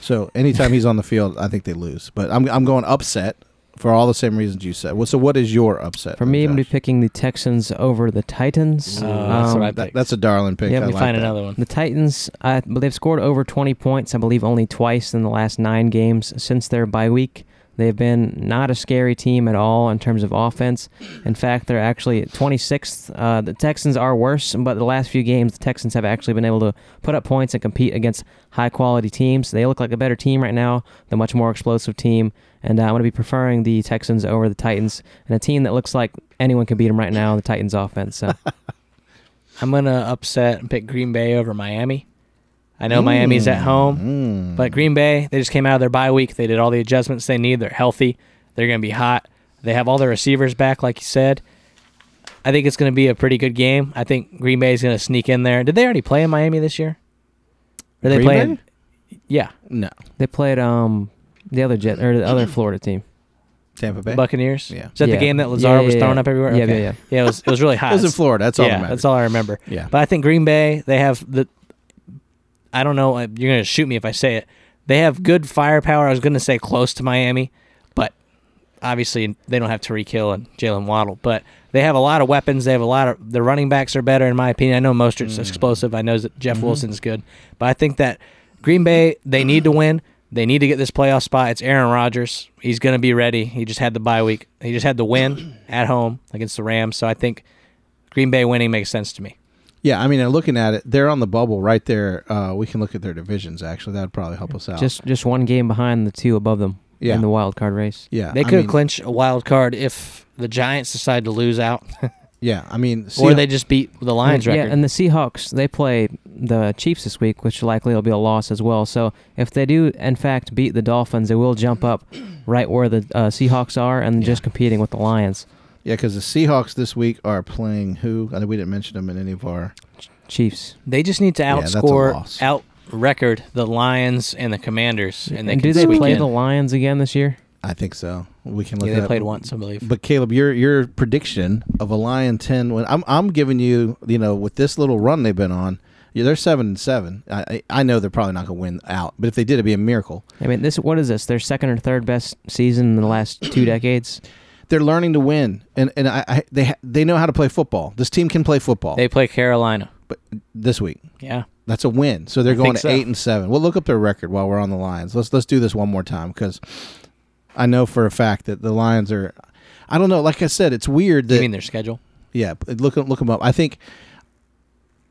So anytime he's on the field, I think they lose. But I'm I'm going upset for all the same reasons you said. Well, so what is your upset? For me, I'm going to be picking the Texans over the Titans. Oh, that's what I That- that's a darling pick. Yeah, I let me like Find that. another one. The Titans, uh, but they've scored over 20 points, I believe, only twice in the last nine games since their bye week. They've been not a scary team at all in terms of offense. In fact, they're actually 26th. Uh, the Texans are worse, but the last few games, the Texans have actually been able to put up points and compete against high quality teams. They look like a better team right now, the much more explosive team. And uh, I'm going to be preferring the Texans over the Titans, and a team that looks like anyone can beat them right now, the Titans offense. So [LAUGHS] I'm going to upset and pick Green Bay over Miami. I know Miami's at home. Mm. But Green Bay, they just came out of their bye week. They did all the adjustments they need. They're healthy. They're going to be hot. They have all their receivers back, like you said. I think it's going to be a pretty good game. I think Green Bay is going to sneak in there. Did they already play in Miami this year? Are they Green playing? Bay? Yeah, No, They played um the other jet or the other Florida team. Tampa Bay. Buccaneers. Yeah. Is that Yeah. the game that Yeah, yeah, was yeah. throwing up everywhere? Yeah, Okay. yeah, yeah. Yeah, it was. It was really [LAUGHS] hot. It was in Florida. That's all yeah, that matters. that's all I remember. Yeah. But I think Green Bay, they have the. I don't know. uh, You're going to shoot me if I say it. They have good firepower. I was going to say close to Miami, but obviously they don't have Tyreek Hill and Jaylen Waddle. But they have a lot of weapons. They have a lot of. The running backs are better, in my opinion. I know Mostert's Mm. explosive. I know that Mm-hmm. Jeff Wilson's good. But I think that Green Bay, they need to win. They need to get this playoff spot. It's Aaron Rodgers. He's going to be ready. He just had the bye week. He just had the win [CLEARS THROAT] at home against the Rams. So I think Green Bay winning makes sense to me. Yeah, I mean, and looking at it, they're on the bubble right there. Uh, we can look at their divisions. Actually, that would probably help us out. Just just one game behind the two above them Yeah. in the wild card race. yeah, They I could mean, clinch a wild card if the Giants decide to lose out, [LAUGHS] Yeah, I mean, or they just beat the Lions yeah, record. and the Seahawks they play the Chiefs this week, which likely will be a loss as well. So if they do in fact beat the Dolphins, they will jump up [COUGHS] right where the uh, Seahawks are and just competing with the Lions. yeah, because the Seahawks this week are playing who? I know we didn't mention them in any of our. Chiefs. they just need to Yeah, that's a outscore, loss. out record the Lions and the Commanders, and they and can do they squeak play in. the Lions again this year? I think so. We can look. Yeah, it they played once, I believe. But Caleb, your your prediction of a Lion ten when I'm I'm giving you you know with this little run they've been on, yeah, they're seven and seven. I I know they're probably not going to win out, but if they did, it'd be a miracle. I mean, this what is this? Their second or third best season in the last [CLEARS THROAT] two decades. They're learning to win, and and I, I they they know how to play football. This team can play football. they play Carolina. but this week Yeah, that's a win. So they're I going to so. eight and seven. We'll look up their record while we're on the Lions. Let's let's do this one more time because I know for a fact that the Lions are. I don't know. Like I said, it's weird that you mean their schedule? Yeah, look look them up. I think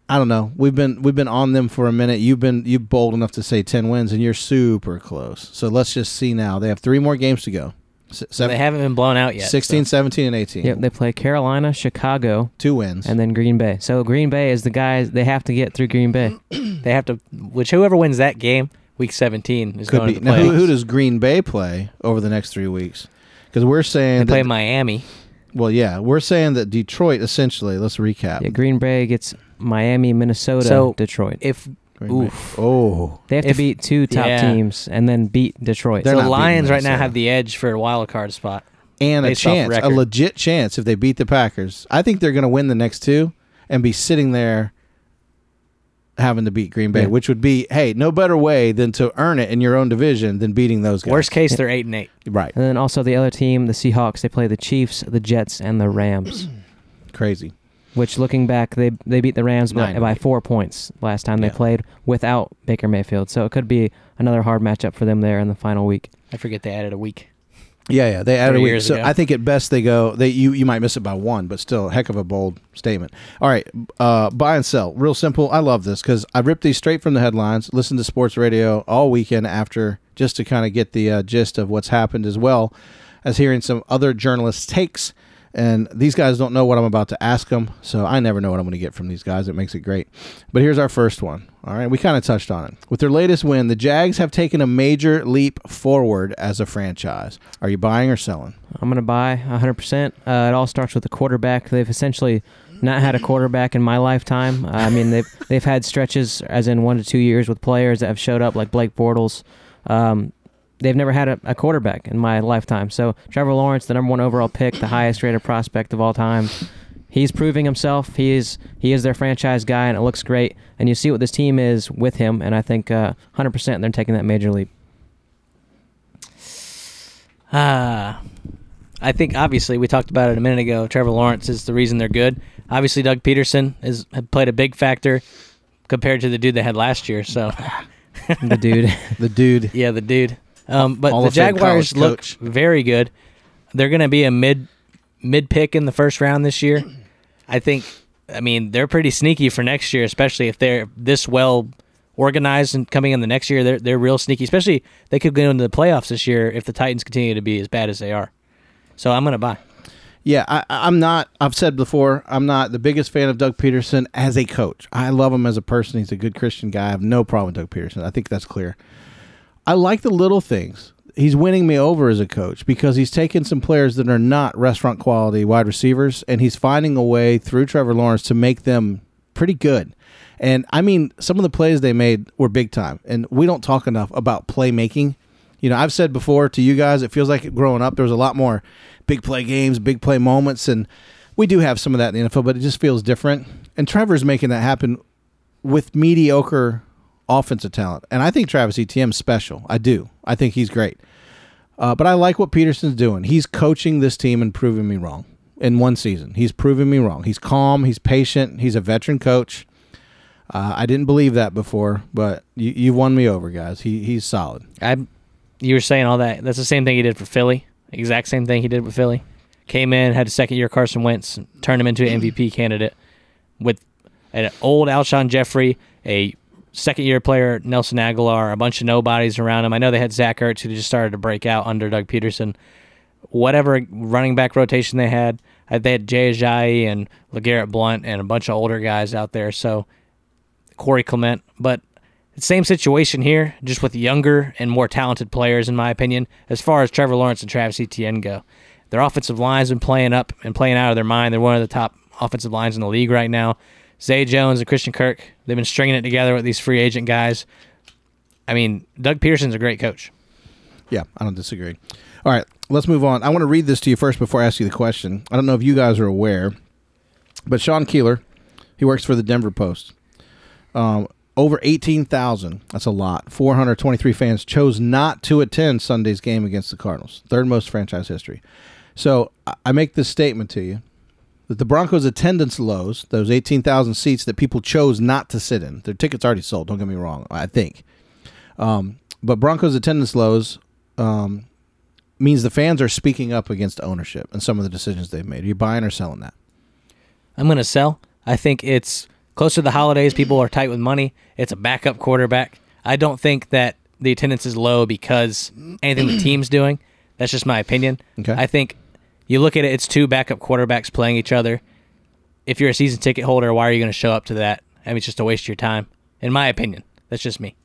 I don't know. We've been we've been on them for a minute. You've been you bold enough to say ten wins, and you're super close. So let's just see now. They have three more games to go. S- So seven, they haven't been blown out yet. 16, so- 17, and 18. Yep, they play Carolina, Chicago, Two wins. and then Green Bay. So Green Bay is the guys they have to get through Green Bay. [CLEARS THROAT] They have to. Which whoever wins that game, week seventeen, is Could going be. to the Now, who, playoffs. who does Green Bay play over the next three weeks? Because we're saying They play that, Miami. well, yeah, we're saying that Detroit essentially. Let's recap. Yeah, Green Bay gets Miami, Minnesota, So- Detroit. If Green Bay. oof. Oh, They have if- to beat two top yeah. teams and then beat Detroit. They're so not beating Lions right now Minnesota. have the edge for a wild card spot. and a Based off chance, a record. legit chance if they beat the Packers. I think they're going to win the next two and be sitting there having to beat Green Bay, Yeah. which would be hey, no better way than to earn it in your own division than beating those guys. Worst case, [LAUGHS] they're eight and eight. right? and then also the other team, the Seahawks, they play the Chiefs, the Jets, and the Rams. [CLEARS THROAT] Crazy. Which, looking back, they they beat the Rams by, by four points last time Yeah. they played without Baker Mayfield. So it could be another hard matchup for them there in the final week. I forget they added a week. Yeah, yeah. They added a week. So ago. I think at best they go. They you you might miss it by one, but still, heck of a bold statement. All right, uh, buy and sell, real simple. I love this because I ripped these straight from the headlines. Listened to sports radio all weekend after just to kind of get the uh, gist of what's happened, as well as hearing some other journalists' takes. And these guys don't know what I'm about to ask them, so I never know what I'm going to get from these guys. It makes it great. But here's our first one. All right, we kind of touched on it. With their latest win, the Jags have taken a major leap forward as a franchise. Are you buying or selling? I'm going to buy 100%. Uh, it all starts with the quarterback. They've essentially not had a quarterback in my lifetime. Uh, I mean, they've [LAUGHS] they've had stretches, as in one to two years, with players that have showed up like Blake Bortles. Um, they've never had a, a quarterback in my lifetime. So Trevor Lawrence, the number one overall pick, the highest rated prospect of all time. He's proving himself. He is he is their franchise guy, and it looks great. And you see what this team is with him, and I think uh, 100% they're taking that major leap. Ah, I think obviously we talked about it a minute ago. Trevor Lawrence is the reason they're good. Obviously, Doug Pederson has played a big factor compared to the dude they had last year. So The dude. [LAUGHS] The dude. yeah, the dude. Um, but Hall the Jaguars look coach. very good. They're going to be a mid mid pick in the first round this year. I think. I mean, they're pretty sneaky for next year, especially if they're this well organized and coming in the next year. They're they're real sneaky. Especially they could go into the playoffs this year if the Titans continue to be as bad as they are. So I'm going to buy. Yeah, I, I'm not. I've said before, I'm not the biggest fan of Doug Pederson as a coach. I love him as a person. He's a good Christian guy. I have no problem with Doug Pederson. I think that's clear. I like the little things. he's winning me over as a coach because he's taking some players that are not restaurant quality wide receivers and he's finding a way through Trevor Lawrence to make them pretty good. And I mean, some of the plays they made were big time. And we don't talk enough about playmaking. You know, I've said before to you guys, it feels like growing up there was a lot more big play games, big play moments, and we do have some of that in the NFL, but it just feels different. And Trevor's making that happen with mediocre offensive talent. And I think Travis Etienne's special. I do. I think he's great. Uh, but I like what Pederson's doing. He's coaching this team and proving me wrong in one season. He's proving me wrong. He's calm. He's patient. He's a veteran coach. Uh, I didn't believe that before, but you, you won me over, guys. He he's solid. I, you were saying all that. That's the same thing he did for Philly. Exact same thing he did with Philly. Came in, had a second year Carson Wentz, turned him into an MVP candidate with an old Alshon Jeffery, a second year player Nelson Agholor, a bunch of nobodies around him. I know they had Zach Ertz who just started to break out under Doug Pederson. Whatever running back rotation they had, uh, they had Jay Ajayi and LeGarrette Blunt and a bunch of older guys out there. So Corey Clement, but same situation here, just with younger and more talented players, in my opinion, as far as Trevor Lawrence and Travis Etienne go. Their offensive line's been playing up and playing out of their mind. They're one of the top offensive lines in the league right now. Zay Jones and Christian Kirk, they've been stringing it together with these free agent guys. I mean, Doug Pederson's a great coach. Yeah, I don't disagree. All right, let's move on. I want to read this to you first before I ask you the question. I don't know if you guys are aware, but Sean Keeler, he works for the Denver Post. Um, over 18,000, that's a lot. 423 fans chose not to attend Sunday's game against the Cardinals, third most franchise history. So I make this statement to you that the Broncos' attendance lows, those 18,000 seats that people chose not to sit in, their tickets already sold, don't get me wrong, I think. Um, but Broncos' attendance lows um, means the fans are speaking up against ownership and some of the decisions they've made. Are you buying or selling that? I'm going to sell. I think it's close to the holidays. People are tight with money. It's a backup quarterback. I don't think that the attendance is low because anything the team's doing. That's just my opinion. Okay. I think you look at it, it's two backup quarterbacks playing each other. If you're a season ticket holder, why are you going to show up to that? I mean, it's just a waste of your time, in my opinion. That's just me.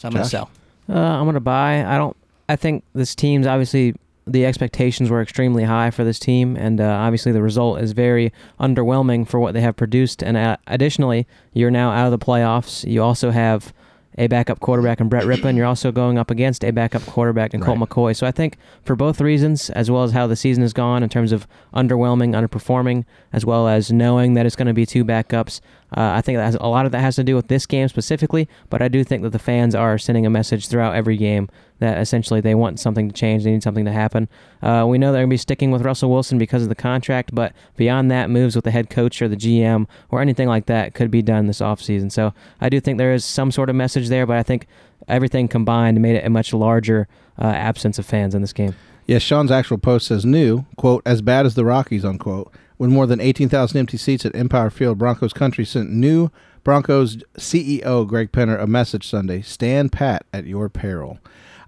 So I'm going to sell. Uh, I'm gonna buy. I don't. I think this team's obviously the expectations were extremely high for this team, and uh, obviously the result is very underwhelming for what they have produced. And uh, additionally, you're now out of the playoffs. You also have a backup quarterback in Brett Rypien. You're also going up against a backup quarterback in Colt Right. McCoy. So I think for both reasons, as well as how the season has gone in terms of underwhelming, underperforming, as well as knowing that it's going to be two backups, uh, I think that has, a lot of that has to do with this game specifically. But I do think that the fans are sending a message throughout every game that essentially they want something to change, they need something to happen. Uh, we know they're going to be sticking with Russell Wilson because of the contract, but beyond that, moves with the head coach or the GM or anything like that could be done this offseason. So I do think there is some sort of message there, but I think everything combined made it a much larger uh, absence of fans in this game. Yes, Sean's actual post says new, quote, as bad as the Rockies, unquote. when more than 18,000 empty seats at Empower Field, Broncos country sent new Broncos CEO Greg Penner a message Sunday stand pat at your peril.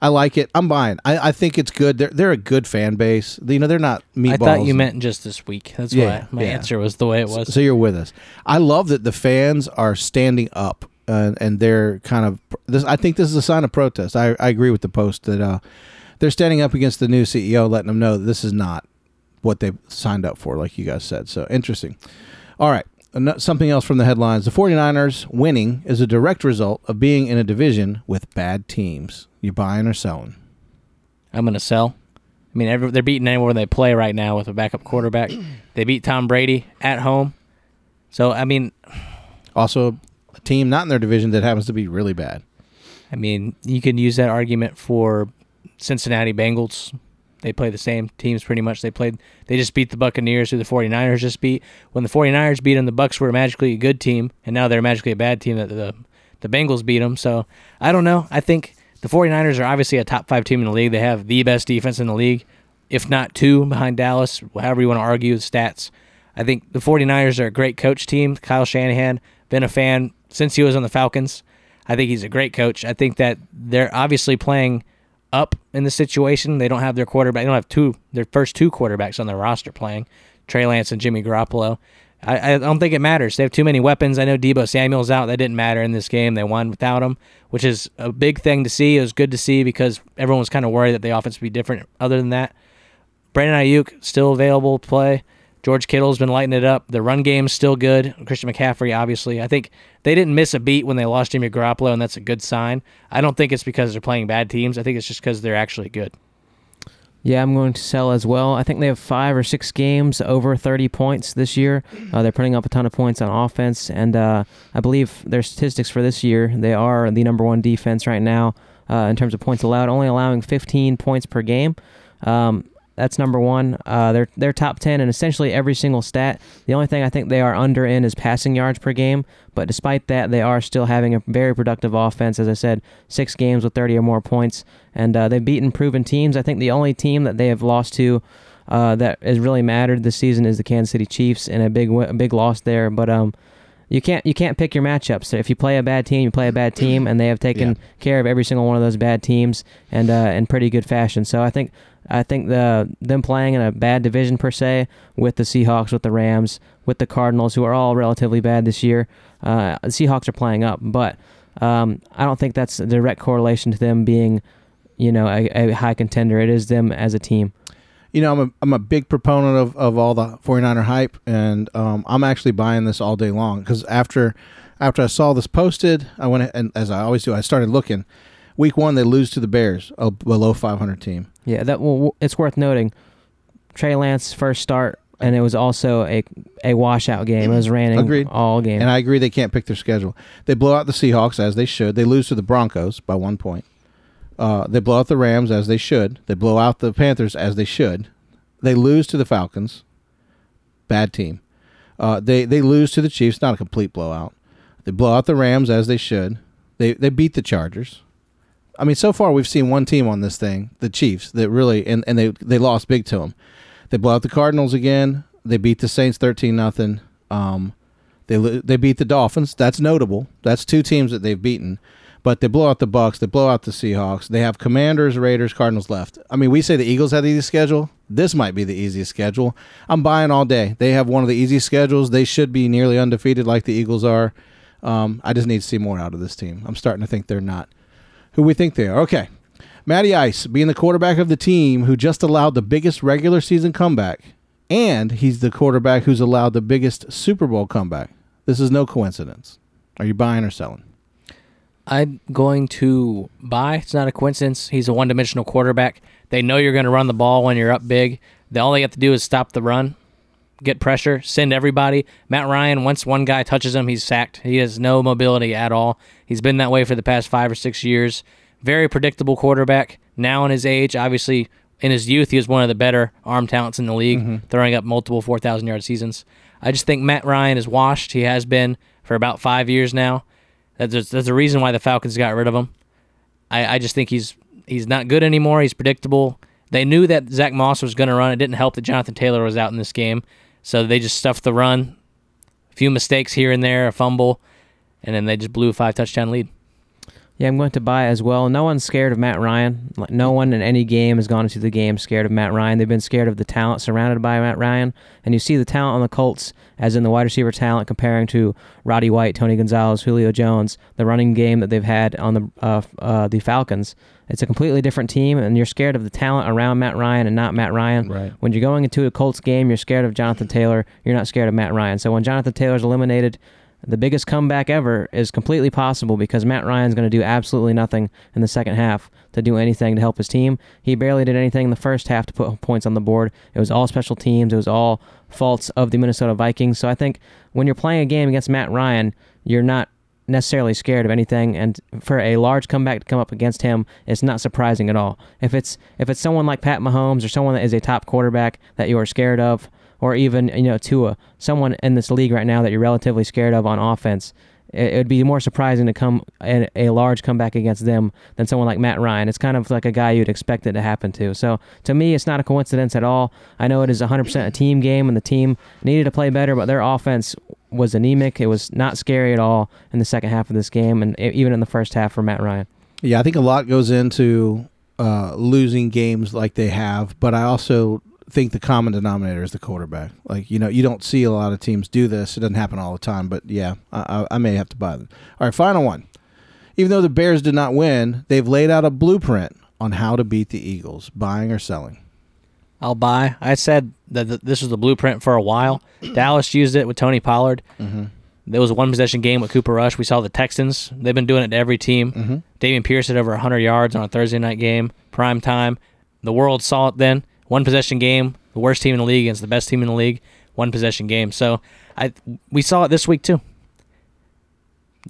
I like it. I'm buying. I, I think it's good. They're, they're a good fan base. You know, they're not meatballs. I thought you meant just this week. That's Yeah, why my yeah. answer was the way it was. So you're with us. I love that the fans are standing up uh, and they're kind of this. I think this is a sign of protest. I, I agree with the post that uh, they're standing up against the new CEO, letting them know that this is not what they signed up for, like you guys said. So interesting. All right. Something else from the headlines. The 49ers winning is a direct result of being in a division with bad teams. You buying or selling? I'm going to sell. I mean, every, they're beating anywhere they play right now with a backup quarterback. [CLEARS THROAT] they beat Tom Brady at home. So, I mean, Also, a team not in their division that happens to be really bad. I mean, you can use that argument for Cincinnati Bengals. They play the same teams pretty much. They played they just beat the Buccaneers who the 49ers just beat. When the 49ers beat them, the Bucks were magically a good team and now they're magically a bad team that the the Bengals beat them. So, I don't know. I think the 49ers are obviously a top 5 team in the league. They have the best defense in the league, if not two behind Dallas, however you want to argue the stats. I think the 49ers are a great coach team. Kyle Shanahan, been a fan since he was on the Falcons. I think he's a great coach. I think that they're obviously playing up in the situation. They don't have their quarterback. They don't have two their first two quarterbacks on their roster playing, Trey Lance and Jimmy Garoppolo. I, I don't think it matters. They have too many weapons. I know Deebo Samuel's out. That didn't matter in this game. They won without him, which is a big thing to see. It was good to see because everyone was kind of worried that the offense would be different. Other than that, Brandon Aiyuk still available to play. George Kittle's been lighting it up. The run game's still good. Christian McCaffrey, obviously. I think they didn't miss a beat when they lost Jimmy Garoppolo, and that's a good sign. I don't think it's because they're playing bad teams. I think it's just because they're actually good. Yeah, I'm going to sell as well. I think they have five or six games over 30 points this year. Uh, they're putting up a ton of points on offense, and uh, I believe their statistics for this year, they are the number one defense right now uh, in terms of points allowed, only allowing 15 points per game. Um, that's number one. Uh, they're they're top ten in essentially every single stat. The only thing I think they are under in is passing yards per game. But despite that, they are still having a very productive offense. As I said, six games with 30 or more points, and uh, they've beaten proven teams. I think the only team that they have lost to uh, that has really mattered this season is the Kansas City Chiefs, and a big a big loss there. But um, you can't you can't pick your matchups. If you play a bad team, you play a bad team, and they have taken Yeah. care of every single one of those bad teams and uh, in pretty good fashion. So I think I think the them playing in a bad division per se with the Seahawks, with the Rams, with the Cardinals, who are all relatively bad this year. Uh, the Seahawks are playing up, but um, I don't think that's a direct correlation to them being, you know, a, a high contender. It is them as a team. You know, I'm a, I'm a big proponent of, of all the 49er hype, and um, I'm actually buying this all day long because after after I saw this posted, I went and as I always do, I started looking. Week one, they lose to the Bears, a below 500 team. Yeah, that well, it's worth noting. Trey Lance first start, and it was also a a washout game. It was raining Agreed. all game. And I agree they can't pick their schedule. They blow out the Seahawks as they should. They lose to the Broncos by one point. Uh, they blow out the Rams as they should. They blow out the Panthers as they should. They lose to the Falcons. Bad team. Uh, they they lose to the Chiefs. Not a complete blowout. They blow out the Rams as they should. They they beat the Chargers. I mean, so far we've seen one team on this thing, the Chiefs, that really and, and they they lost big to them. They blow out the Cardinals again. They beat the Saints thirteen nothing. Um, they they beat the Dolphins. That's notable. That's two teams that they've beaten. But they blow out the Bucks. They blow out the Seahawks. They have Commanders, Raiders, Cardinals left. I mean, we say the Eagles have the easiest schedule. This might be the easiest schedule. I'm buying all day. They have one of the easiest schedules. They should be nearly undefeated like the Eagles are. Um, I just need to see more out of this team. I'm starting to think they're not who we think they are. Okay. Matty Ice, being the quarterback of the team who just allowed the biggest regular season comeback, and he's the quarterback who's allowed the biggest Super Bowl comeback. This is no coincidence. Are you buying or selling? I'm going to buy. It's not a coincidence. He's a one dimensional quarterback. They know you're going to run the ball when you're up big. The all they have to do is stop the run, get pressure, send everybody. Matt Ryan, once one guy touches him, he's sacked. He has no mobility at all. He's been that way for the past five or six years. Very predictable quarterback. Now in his age, obviously in his youth, he was one of the better arm talents in the league, mm-hmm. throwing up multiple 4,000 yard seasons. I just think Matt Ryan is washed. He has been for about five years now. That's, that's the reason why the Falcons got rid of him. I, I just think he's he's not good anymore. He's predictable. They knew that Zach Moss was going to run. It didn't help that Jonathan Taylor was out in this game, so they just stuffed the run. A few mistakes here and there, a fumble, and then they just blew a five touchdown lead. Yeah, I'm going to buy as well. No one's scared of Matt Ryan. Like, No one in any game has gone into the game scared of Matt Ryan. They've been scared of the talent surrounded by Matt Ryan. And you see the talent on the Colts, as in the wide receiver talent, comparing to Roddy White, Tony Gonzalez, Julio Jones, the running game that they've had on the uh, uh, the Falcons. It's a completely different team, and you're scared of the talent around Matt Ryan and not Matt Ryan. Right. When you're going into a Colts game, you're scared of Jonathan Taylor. You're not scared of Matt Ryan. So when Jonathan Taylor's eliminated, the biggest comeback ever is completely possible because Matt Ryan's going to do absolutely nothing in the second half to do anything to help his team. He barely did anything in the first half to put points on the board. It was all special teams. It was all faults of the Minnesota Vikings. So I think when you're playing a game against Matt Ryan, you're not necessarily scared of anything and for a large comeback to come up against him it's not surprising at all if it's if it's someone like Pat Mahomes or someone that is a top quarterback that you are scared of or even you know Tua, someone in this league right now that you're relatively scared of on offense. It, would be more surprising to come a, a large comeback against them than someone like Matt Ryan. It's kind of like a guy you'd expect it to happen to. So to me, it's not a coincidence at all. I know it is 100% a team game, and the team needed to play better, but their offense was anemic. It was not scary at all in the second half of this game, and even in the first half for Matt Ryan. Yeah, I think a lot goes into uh, losing games like they have, but I also think the common denominator is the quarterback. Like you know, you don't see a lot of teams do this. It doesn't happen all the time, but yeah, I, I, may have to buy them. All right, final one. Even though the Bears did not win, they've laid out a blueprint on how to beat the Eagles, buying or selling. I'll buy. I said that this was the blueprint for a while. [CLEARS THROAT] Dallas used it with Tony Pollard. Mm-hmm. There was a one possession game with Cooper Rush. We saw the Texans. They've been doing it to every team. Mm-hmm. Dameon Pierce had over 100 yards on a Thursday night game, prime time. The world saw it then. One possession game, the worst team in the league against the best team in the league. One possession game. So I we saw it this week too.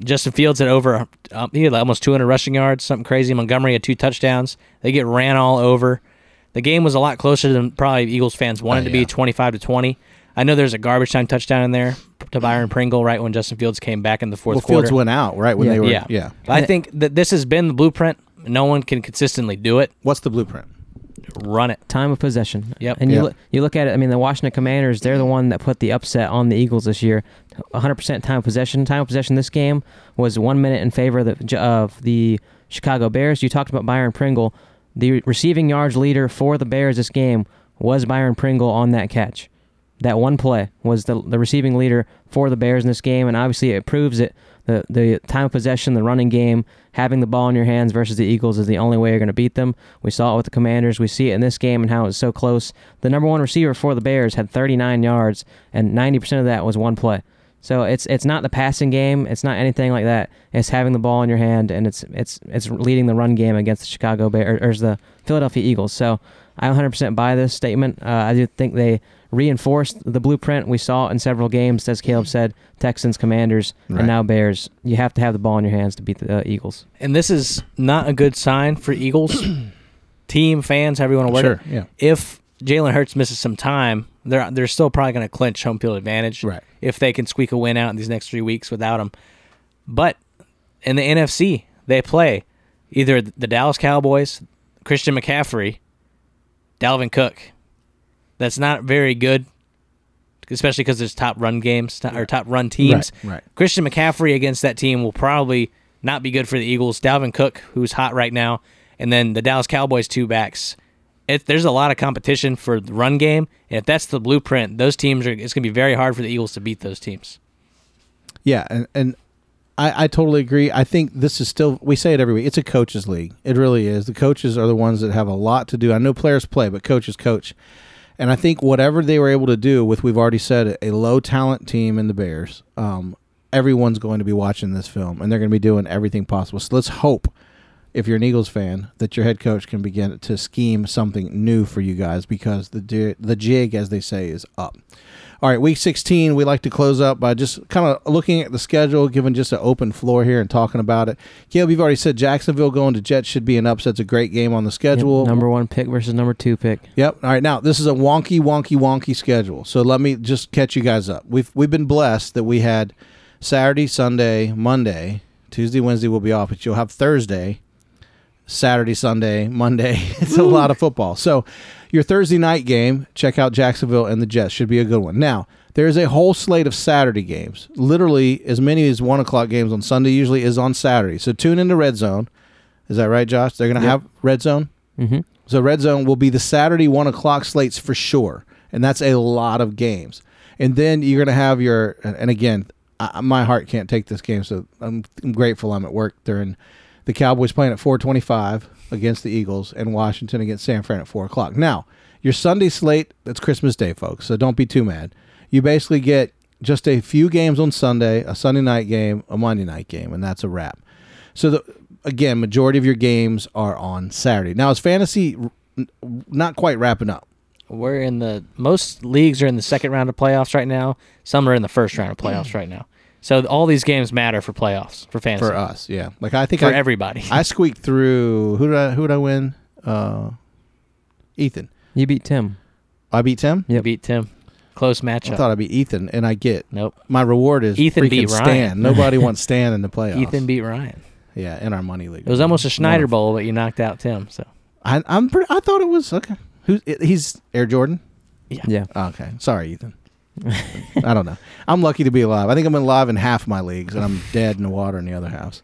Justin Fields had over um, he had almost 200 rushing yards, something crazy. Montgomery had two touchdowns. They get ran all over. The game was a lot closer than probably Eagles fans wanted Oh, to yeah. be, 25 to 20. I know there's a garbage time touchdown in there to Byron Pringle right when Justin Fields came back in the fourth Well, quarter. Fields went out right when Yeah. they were. yeah, yeah. I think that this has been the blueprint. No one can consistently do it. What's the blueprint? Run it. Time of possession. Yep. And you Yep. look, you look at it. I mean, the Washington Commanders. They're the one that put the upset on the Eagles this year. 100% time of possession. Time of possession. This game was one minute in favor of the, of the Chicago Bears. You talked about Byron Pringle. The receiving yards leader for the Bears this game was Byron Pringle on that catch. That one play was the the receiving leader for the Bears in this game, and obviously it proves it. The the time of possession, the running game, having the ball in your hands versus the Eagles is the only way you're going to beat them. We saw it with the Commanders. We see it in this game and how it was so close. The number one receiver for the Bears had 39 yards, and 90% of that was one play. So it's it's not the passing game. It's not anything like that. It's having the ball in your hand, and it's it's it's leading the run game against the Chicago Bears or the Philadelphia Eagles. So I 100% buy this statement. Uh, I do think they reinforced the blueprint. We saw in several games, as Caleb said, Texans, Commanders, Right. and now Bears. You have to have the ball in your hands to beat the uh, Eagles. And this is not a good sign for Eagles [COUGHS] team fans, everyone you want to word Sure. it. Yeah. If Jalen Hurts misses some time, they're they're still probably going to clinch home field advantage. Right. If they can squeak a win out in these next three weeks without him, but in the NFC they play either the Dallas Cowboys, Christian McCaffrey, Dalvin Cook. That's not very good, especially because there's top run games or top run teams. Right. Right. Christian McCaffrey against that team will probably not be good for the Eagles. Dalvin Cook, who's hot right now, and then the Dallas Cowboys two backs. It, there's a lot of competition for the run game, and if that's the blueprint, those teams are. It's going to be very hard for the Eagles to beat those teams. Yeah, and, and I, I totally agree. I think this is still we say it every week. It's a coaches league. It really is. The coaches are the ones that have a lot to do. I know players play, but coaches coach. And I think whatever they were able to do with we've already said a low talent team in the Bears, um, everyone's going to be watching this film and they're going to be doing everything possible. So let's hope if you're an Eagles fan that your head coach can begin to scheme something new for you guys because the the jig as they say is up. All right, week 16, we like to close up by just kind of looking at the schedule, giving just an open floor here and talking about it. Caleb, you've already said Jacksonville going to Jets should be an upset. It's a great game on the schedule. Yep, number one pick versus number two pick. Yep. All right. Now this is a wonky, wonky, wonky schedule. So let me just catch you guys up. We've we've been blessed that we had Saturday, Sunday, Monday, Tuesday, Wednesday will be off, but you'll have Thursday, Saturday, Sunday, Monday. [LAUGHS] it's a lot of football. So your Thursday night game, check out Jacksonville and the Jets. Should be a good one. Now there is a whole slate of Saturday games. Literally as many as one o'clock games on Sunday usually is on Saturday. So tune into Red Zone. Is that right, Josh? They're gonna Yep. have Red Zone. Mm-hmm. So red zone will be the Saturday one o'clock slates for sure, and that's a lot of games. And then you're gonna have your and again, I, my heart can't take this game, so I'm, I'm grateful I'm at work during the Cowboys playing at 4:25 against the Eagles and Washington against San Fran at four o'clock. Now your Sunday slate that's Christmas Day, folks. So don't be too mad. You basically get just a few games on Sunday, a Sunday night game, a Monday night game, and that's a wrap. So the again, majority of your games are on Saturday. Now, is fantasy not quite wrapping up? We're in the most leagues are in the second round of playoffs right now. Some are in the first round of playoffs mm. right now. So all these games matter for playoffs for fantasy For us, yeah. Like I think for I, everybody. I squeaked through. Who did I? Who did I win? Uh, Ethan. You beat Tim. I beat Tim. You beat Tim. Close matchup. I thought I'd beat Ethan, and I get nope. my reward is Ethan freaking beat Stan. Nobody wants [LAUGHS] Stan in the playoffs. Ethan beat Ryan. yeah, in our money league. It was almost a Schneider Wonderful. Bowl, but you knocked out Tim. So I, I'm pretty. I thought it was okay. Who's he's Air Jordan? Yeah. Yeah. Okay, sorry, Ethan. I don't know. I'm lucky to be alive. I think I'm alive in half my leagues, and I'm dead in the water in the other half.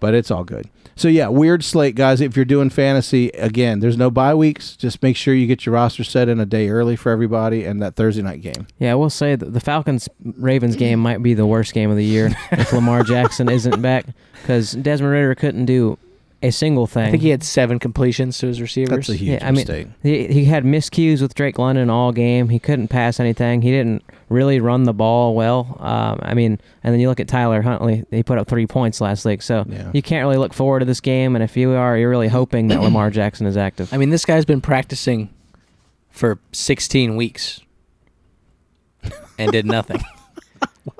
But it's all good. So yeah, weird slate, guys. If you're doing fantasy, again, there's no bye weeks. Just make sure you get your roster set in a day early for everybody, and that Thursday night game. Yeah, I will say that the Falcons Ravens game might be the worst game of the year if Lamar Jackson isn't back because Desmond Ridder couldn't do a single thing. I think he had seven completions to his receivers. That's a huge Yeah, I mean. He, he had miscues with Drake London all game. He couldn't pass anything. He didn't really run the ball well. Um, I mean, and then you look at Tyler Huntley. He put up three points last week. So Yeah. you can't really look forward to this game. And if you are, you're really hoping that Lamar [COUGHS] Jackson is active. I mean, this guy's been practicing for 16 weeks and did nothing. [LAUGHS]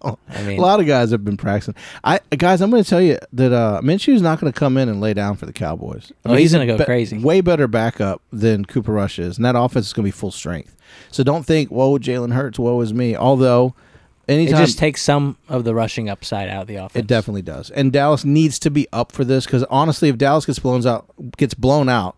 I mean, a lot of guys have been practicing. I guys, I'm going to tell you that uh, Minshew's not going to come in and lay down for the Cowboys. I Oh, he's a gonna go be- crazy. Way better backup than Cooper Rush is, and that offense is going to be full strength. So don't think, "Whoa, Jalen Hurts, woe is me." Although, anytime it just takes some of the rushing upside out of the offense. It definitely does. And Dallas needs to be up for this because honestly, if Dallas gets blown out, gets blown out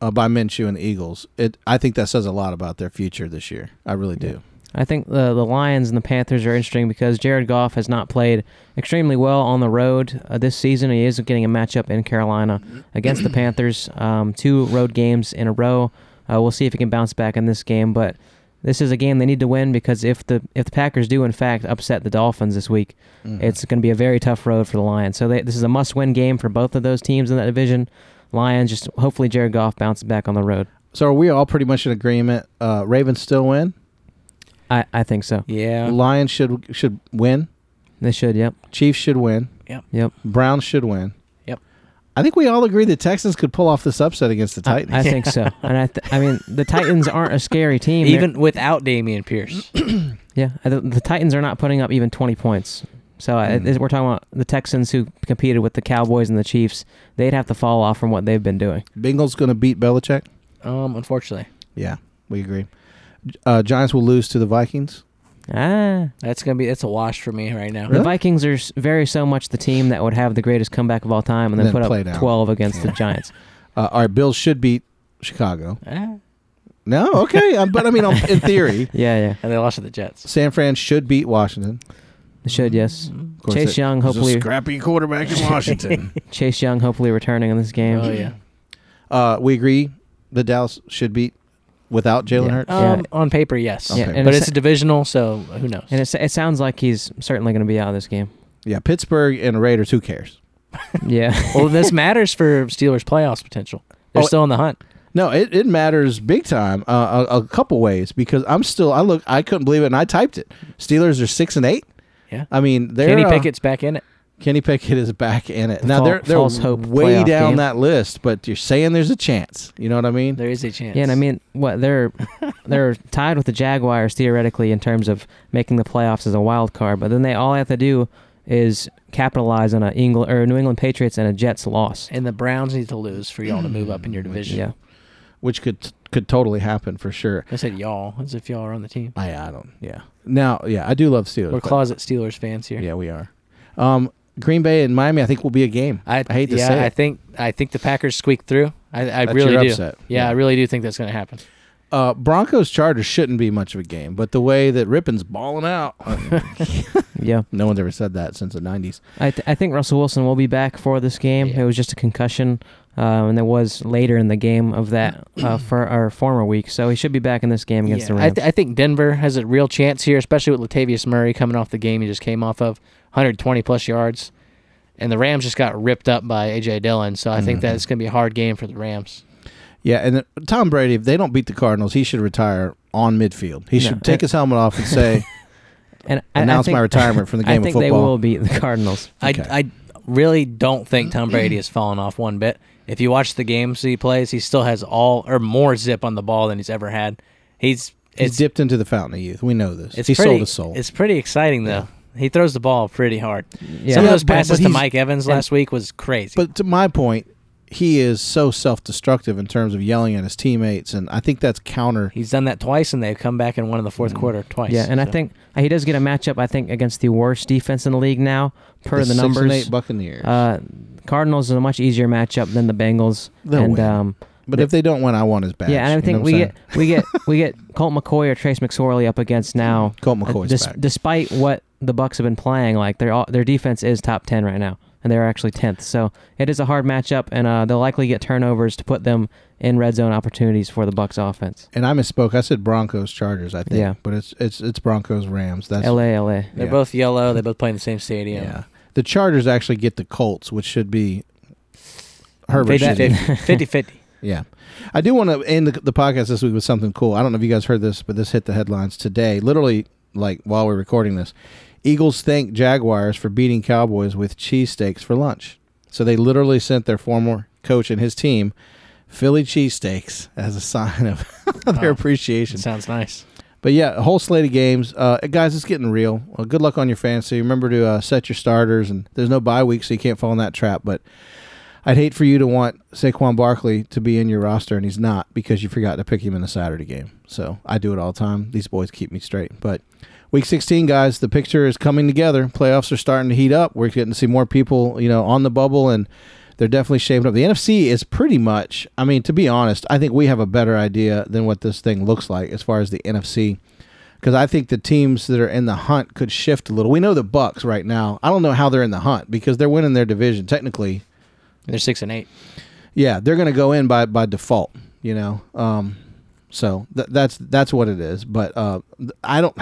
uh, by Minshew and the Eagles, it I think that says a lot about their future this year. I really do. I think the the Lions and the Panthers are interesting because Jared Goff has not played extremely well on the road uh, this season. He is getting a matchup in Carolina against the [CLEARS THROAT] Panthers. Um, two road games in a row. Uh, we'll see if he can bounce back in this game, but this is a game they need to win because if the if the Packers do in fact upset the Dolphins this week, Mm-hmm. it's going to be a very tough road for the Lions. So they, this is a must-win game for both of those teams in that division. Lions just hopefully Jared Goff bounces back on the road. So are we all pretty much in agreement? Uh, Ravens still win. I, I think so. Yeah. Lions should should win. They should. Yep. Chiefs should win. Yep. Yep. Browns should win. Yep. I think we all agree the Texans could pull off this upset against the I, Titans. I [LAUGHS] think so. And I, th- I mean, the Titans aren't a scary team. They're- Even without Dameon Pierce. [CLEARS THROAT] yeah, the, the Titans are not putting up even 20 points. So uh, Mm. we're talking about the Texans who competed with the Cowboys and the Chiefs. They'd have to fall off from what they've been doing. Bengals going to beat Belichick. um, unfortunately, Yeah, we agree. Uh, Giants will lose to the Vikings. Ah, that's gonna be it's a wash for me right now. the Vikings are s- very so much the team that would have the greatest comeback of all time and then, Then put play up down. 12 against the Giants. [LAUGHS] Uh, our Bills should beat Chicago. Ah, No, okay, um, but I mean, um, in theory, [LAUGHS] Yeah, yeah. and they lost to the Jets. San Fran should beat Washington. They should, yes. Of course, Chase it- Young, there's a hopefully- scrappy quarterback in Washington. [LAUGHS] Chase Young hopefully returning in this game. Oh yeah. uh, we agree the Dallas should beat without Jalen Yeah. Hurts. Yeah. Um, on paper, yes. Okay. Yeah, and but it's- it's a divisional, so who knows? And it, it sounds like he's certainly going to be out of this game. Yeah, Pittsburgh and the Raiders. Who cares? [LAUGHS] Yeah. [LAUGHS] well, this matters for Steelers' playoffs potential. They're Oh, still in the hunt. No, it, it matters big time. Uh, a, a couple ways because I'm still. I look. I couldn't believe it, and I typed it. Steelers are six and eight. Yeah. I mean, they're Kenny uh, Pickett's back in it. Kenny Pickett is back in it. The Now fal- they're they're false hope way down game. that list, but you're saying there's a chance. You know what I mean? There is a chance. Yeah, and I mean, what they're [LAUGHS] they're tied with the Jaguars theoretically in terms of making the playoffs as a wild card, but then they all have to do is capitalize on a England or New England Patriots and a Jets loss. and the Browns need to lose for y'all to move up in your [CLEARS THROAT] division. Yeah, Which could could totally happen for sure. I said y'all as if y'all are on the team. I I don't. Yeah. Now, yeah, I do love Steelers. We're closet Steelers fans here. Yeah, we are. Um, Green Bay and Miami, I think will be a game. I, hate to yeah, say I it. think I think the Packers squeak through. I, I That's really your do. Yeah, Yeah. I really do think that's going to happen. Uh, Broncos Chargers shouldn't be much of a game, but the way that Rypien's balling out, [LAUGHS] yeah. no one's ever said that since the '90s. I th- I think Russell Wilson will be back for this game. Yeah. It was just a concussion, uh, and there was later in the game of that uh, [CLEARS THROAT] for our former week, so he should be back in this game against Yeah, the I, Rams. th- I think Denver has a real chance here, especially with Latavius Murray coming off the game he just came off of, 120 plus yards, and the Rams just got ripped up by AJ Dillon. So I think Mhm. that it's going to be a hard game for the Rams. Yeah, and Tom Brady, if they don't beat the Cardinals, he should retire on midfield. He No, should take and- his helmet off and say, [LAUGHS] and I- I "Announce think- my retirement from the [LAUGHS] game I of think they will beat the Cardinals. Okay. I, I really don't think Tom Brady has fallen off one bit. If you watch the games he plays, he still has all or more zip on the ball than he's ever had. He's He's dipped into the fountain of youth. We know this. it's he pretty, sold his soul. It's pretty exciting though. He throws the ball pretty hard. Yeah. Some Yeah, of those but- passes but to he's- Mike Evans and- last week was crazy. But to my point, he is so self-destructive in terms of yelling at his teammates, and I think that's counter. He's done that twice, and they've come back and won in the fourth quarter twice. Yeah, and I so. think uh, he does get a matchup. I think against the worst defense in the league now, per the, six and numbers. eight Buccaneers. Uh, Cardinals is a much easier matchup than the Bengals. They'll and win. um, but if they don't win, I want his badge. yeah, and I You think know we get we get we get [LAUGHS] Colt McCoy or Trace McSorley up against now. saying? Colt uh, McCoy's back. despite what the Bucks have been playing, like their all- their defense is top ten right now, and they're actually tenth. So it is a hard matchup, and uh, they'll likely get turnovers to put them in red zone opportunities for the Bucks offense. And I misspoke. I said Broncos Chargers. I think. Yeah. But it's it's it's Broncos Rams. That's L.A. L.A. They're Yeah. both yellow. They both play in the same stadium. yeah. The Chargers actually get the Colts, which should be Herbert. 50 should- 50. 50 50. [LAUGHS] Yeah. I do want to end the, the podcast this week with something cool. I don't know if you guys heard this, but this hit the headlines today. Literally, like while we're recording this, Eagles thank Jaguars for beating Cowboys with cheesesteaks for lunch. So they literally sent their former coach and his team Philly cheesesteaks as a sign of [LAUGHS] their Wow. appreciation. Sounds nice. But yeah, a whole slate of games. Uh, guys, it's getting real. Well, good luck on your fantasy. Remember to uh, set your starters, and there's no bye week, so you can't fall in that trap. But I'd hate for you to want Saquon Barkley to be in your roster, and he's not because you forgot to pick him in the Saturday game. So I do it all the time. These boys keep me straight. But week 16, guys, the picture is coming together. Playoffs are starting to heat up. We're getting to see more people, you know, on the bubble, and they're definitely shaping up. The NFC is pretty much, I mean, to be honest, I think we have a better idea than what this thing looks like as far as the NFC. Because I think the teams that are in the hunt could shift a little. We know the Bucks right now. I don't know how they're in the hunt because they're winning their division technically. They're 6 and 8. Yeah, they're going to go in by by default. You know, um, so th- that's that's what it is. But uh, I don't.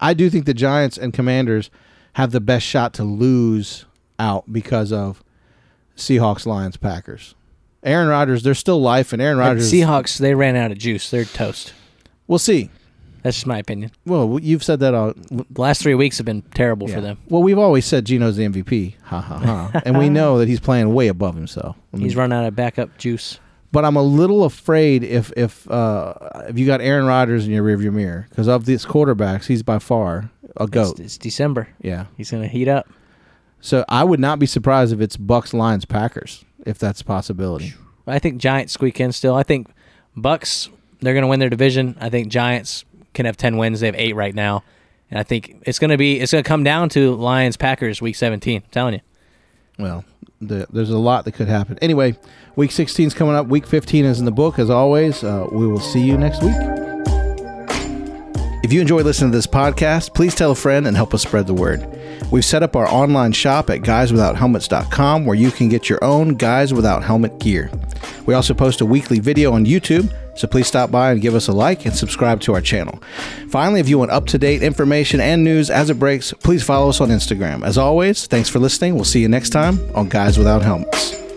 I do think the Giants and Commanders have the best shot to lose out because of Seahawks, Lions, Packers. Aaron Rodgers, there's still life, and Aaron Rodgers. Seahawks, they ran out of juice. They're toast. We'll see. That's just my opinion. Well, you've said that all. The last three weeks have been terrible for them. Well, we've always said Geno's the MVP. Ha ha ha. and we [LAUGHS] know that he's playing way above himself. I mean, He's run out of backup juice. But I'm a little afraid if if uh, if you got Aaron Rodgers in your rearview mirror because of these quarterbacks, he's by far a It's, goat. it's December. Yeah. He's going to heat up. So I would not be surprised if it's Bucs, Lions, Packers, if that's a possibility. I think Giants squeak in still. I think Bucs, they're going to win their division. I think Giants can have 10 wins. They have 8 right now. And I think it's to be it's going to come down to Lions Packers week 17. I'm telling you. Well, the, there's a lot that could happen. Anyway, week 16 is coming up. Week 15 is in the book, as always. Uh, we will see you next week. If you enjoy listening to this podcast, please tell a friend and help us spread the word. We've set up our online shop at guyswithouthelmets.com where you can get your own Guys Without Helmet gear. We also post a weekly video on YouTube, so please stop by and give us a like and subscribe to our channel. Finally, if you want up to date information and news as it breaks, please follow us on Instagram. As always, thanks for listening. We'll see you next time on Guys Without Helmets.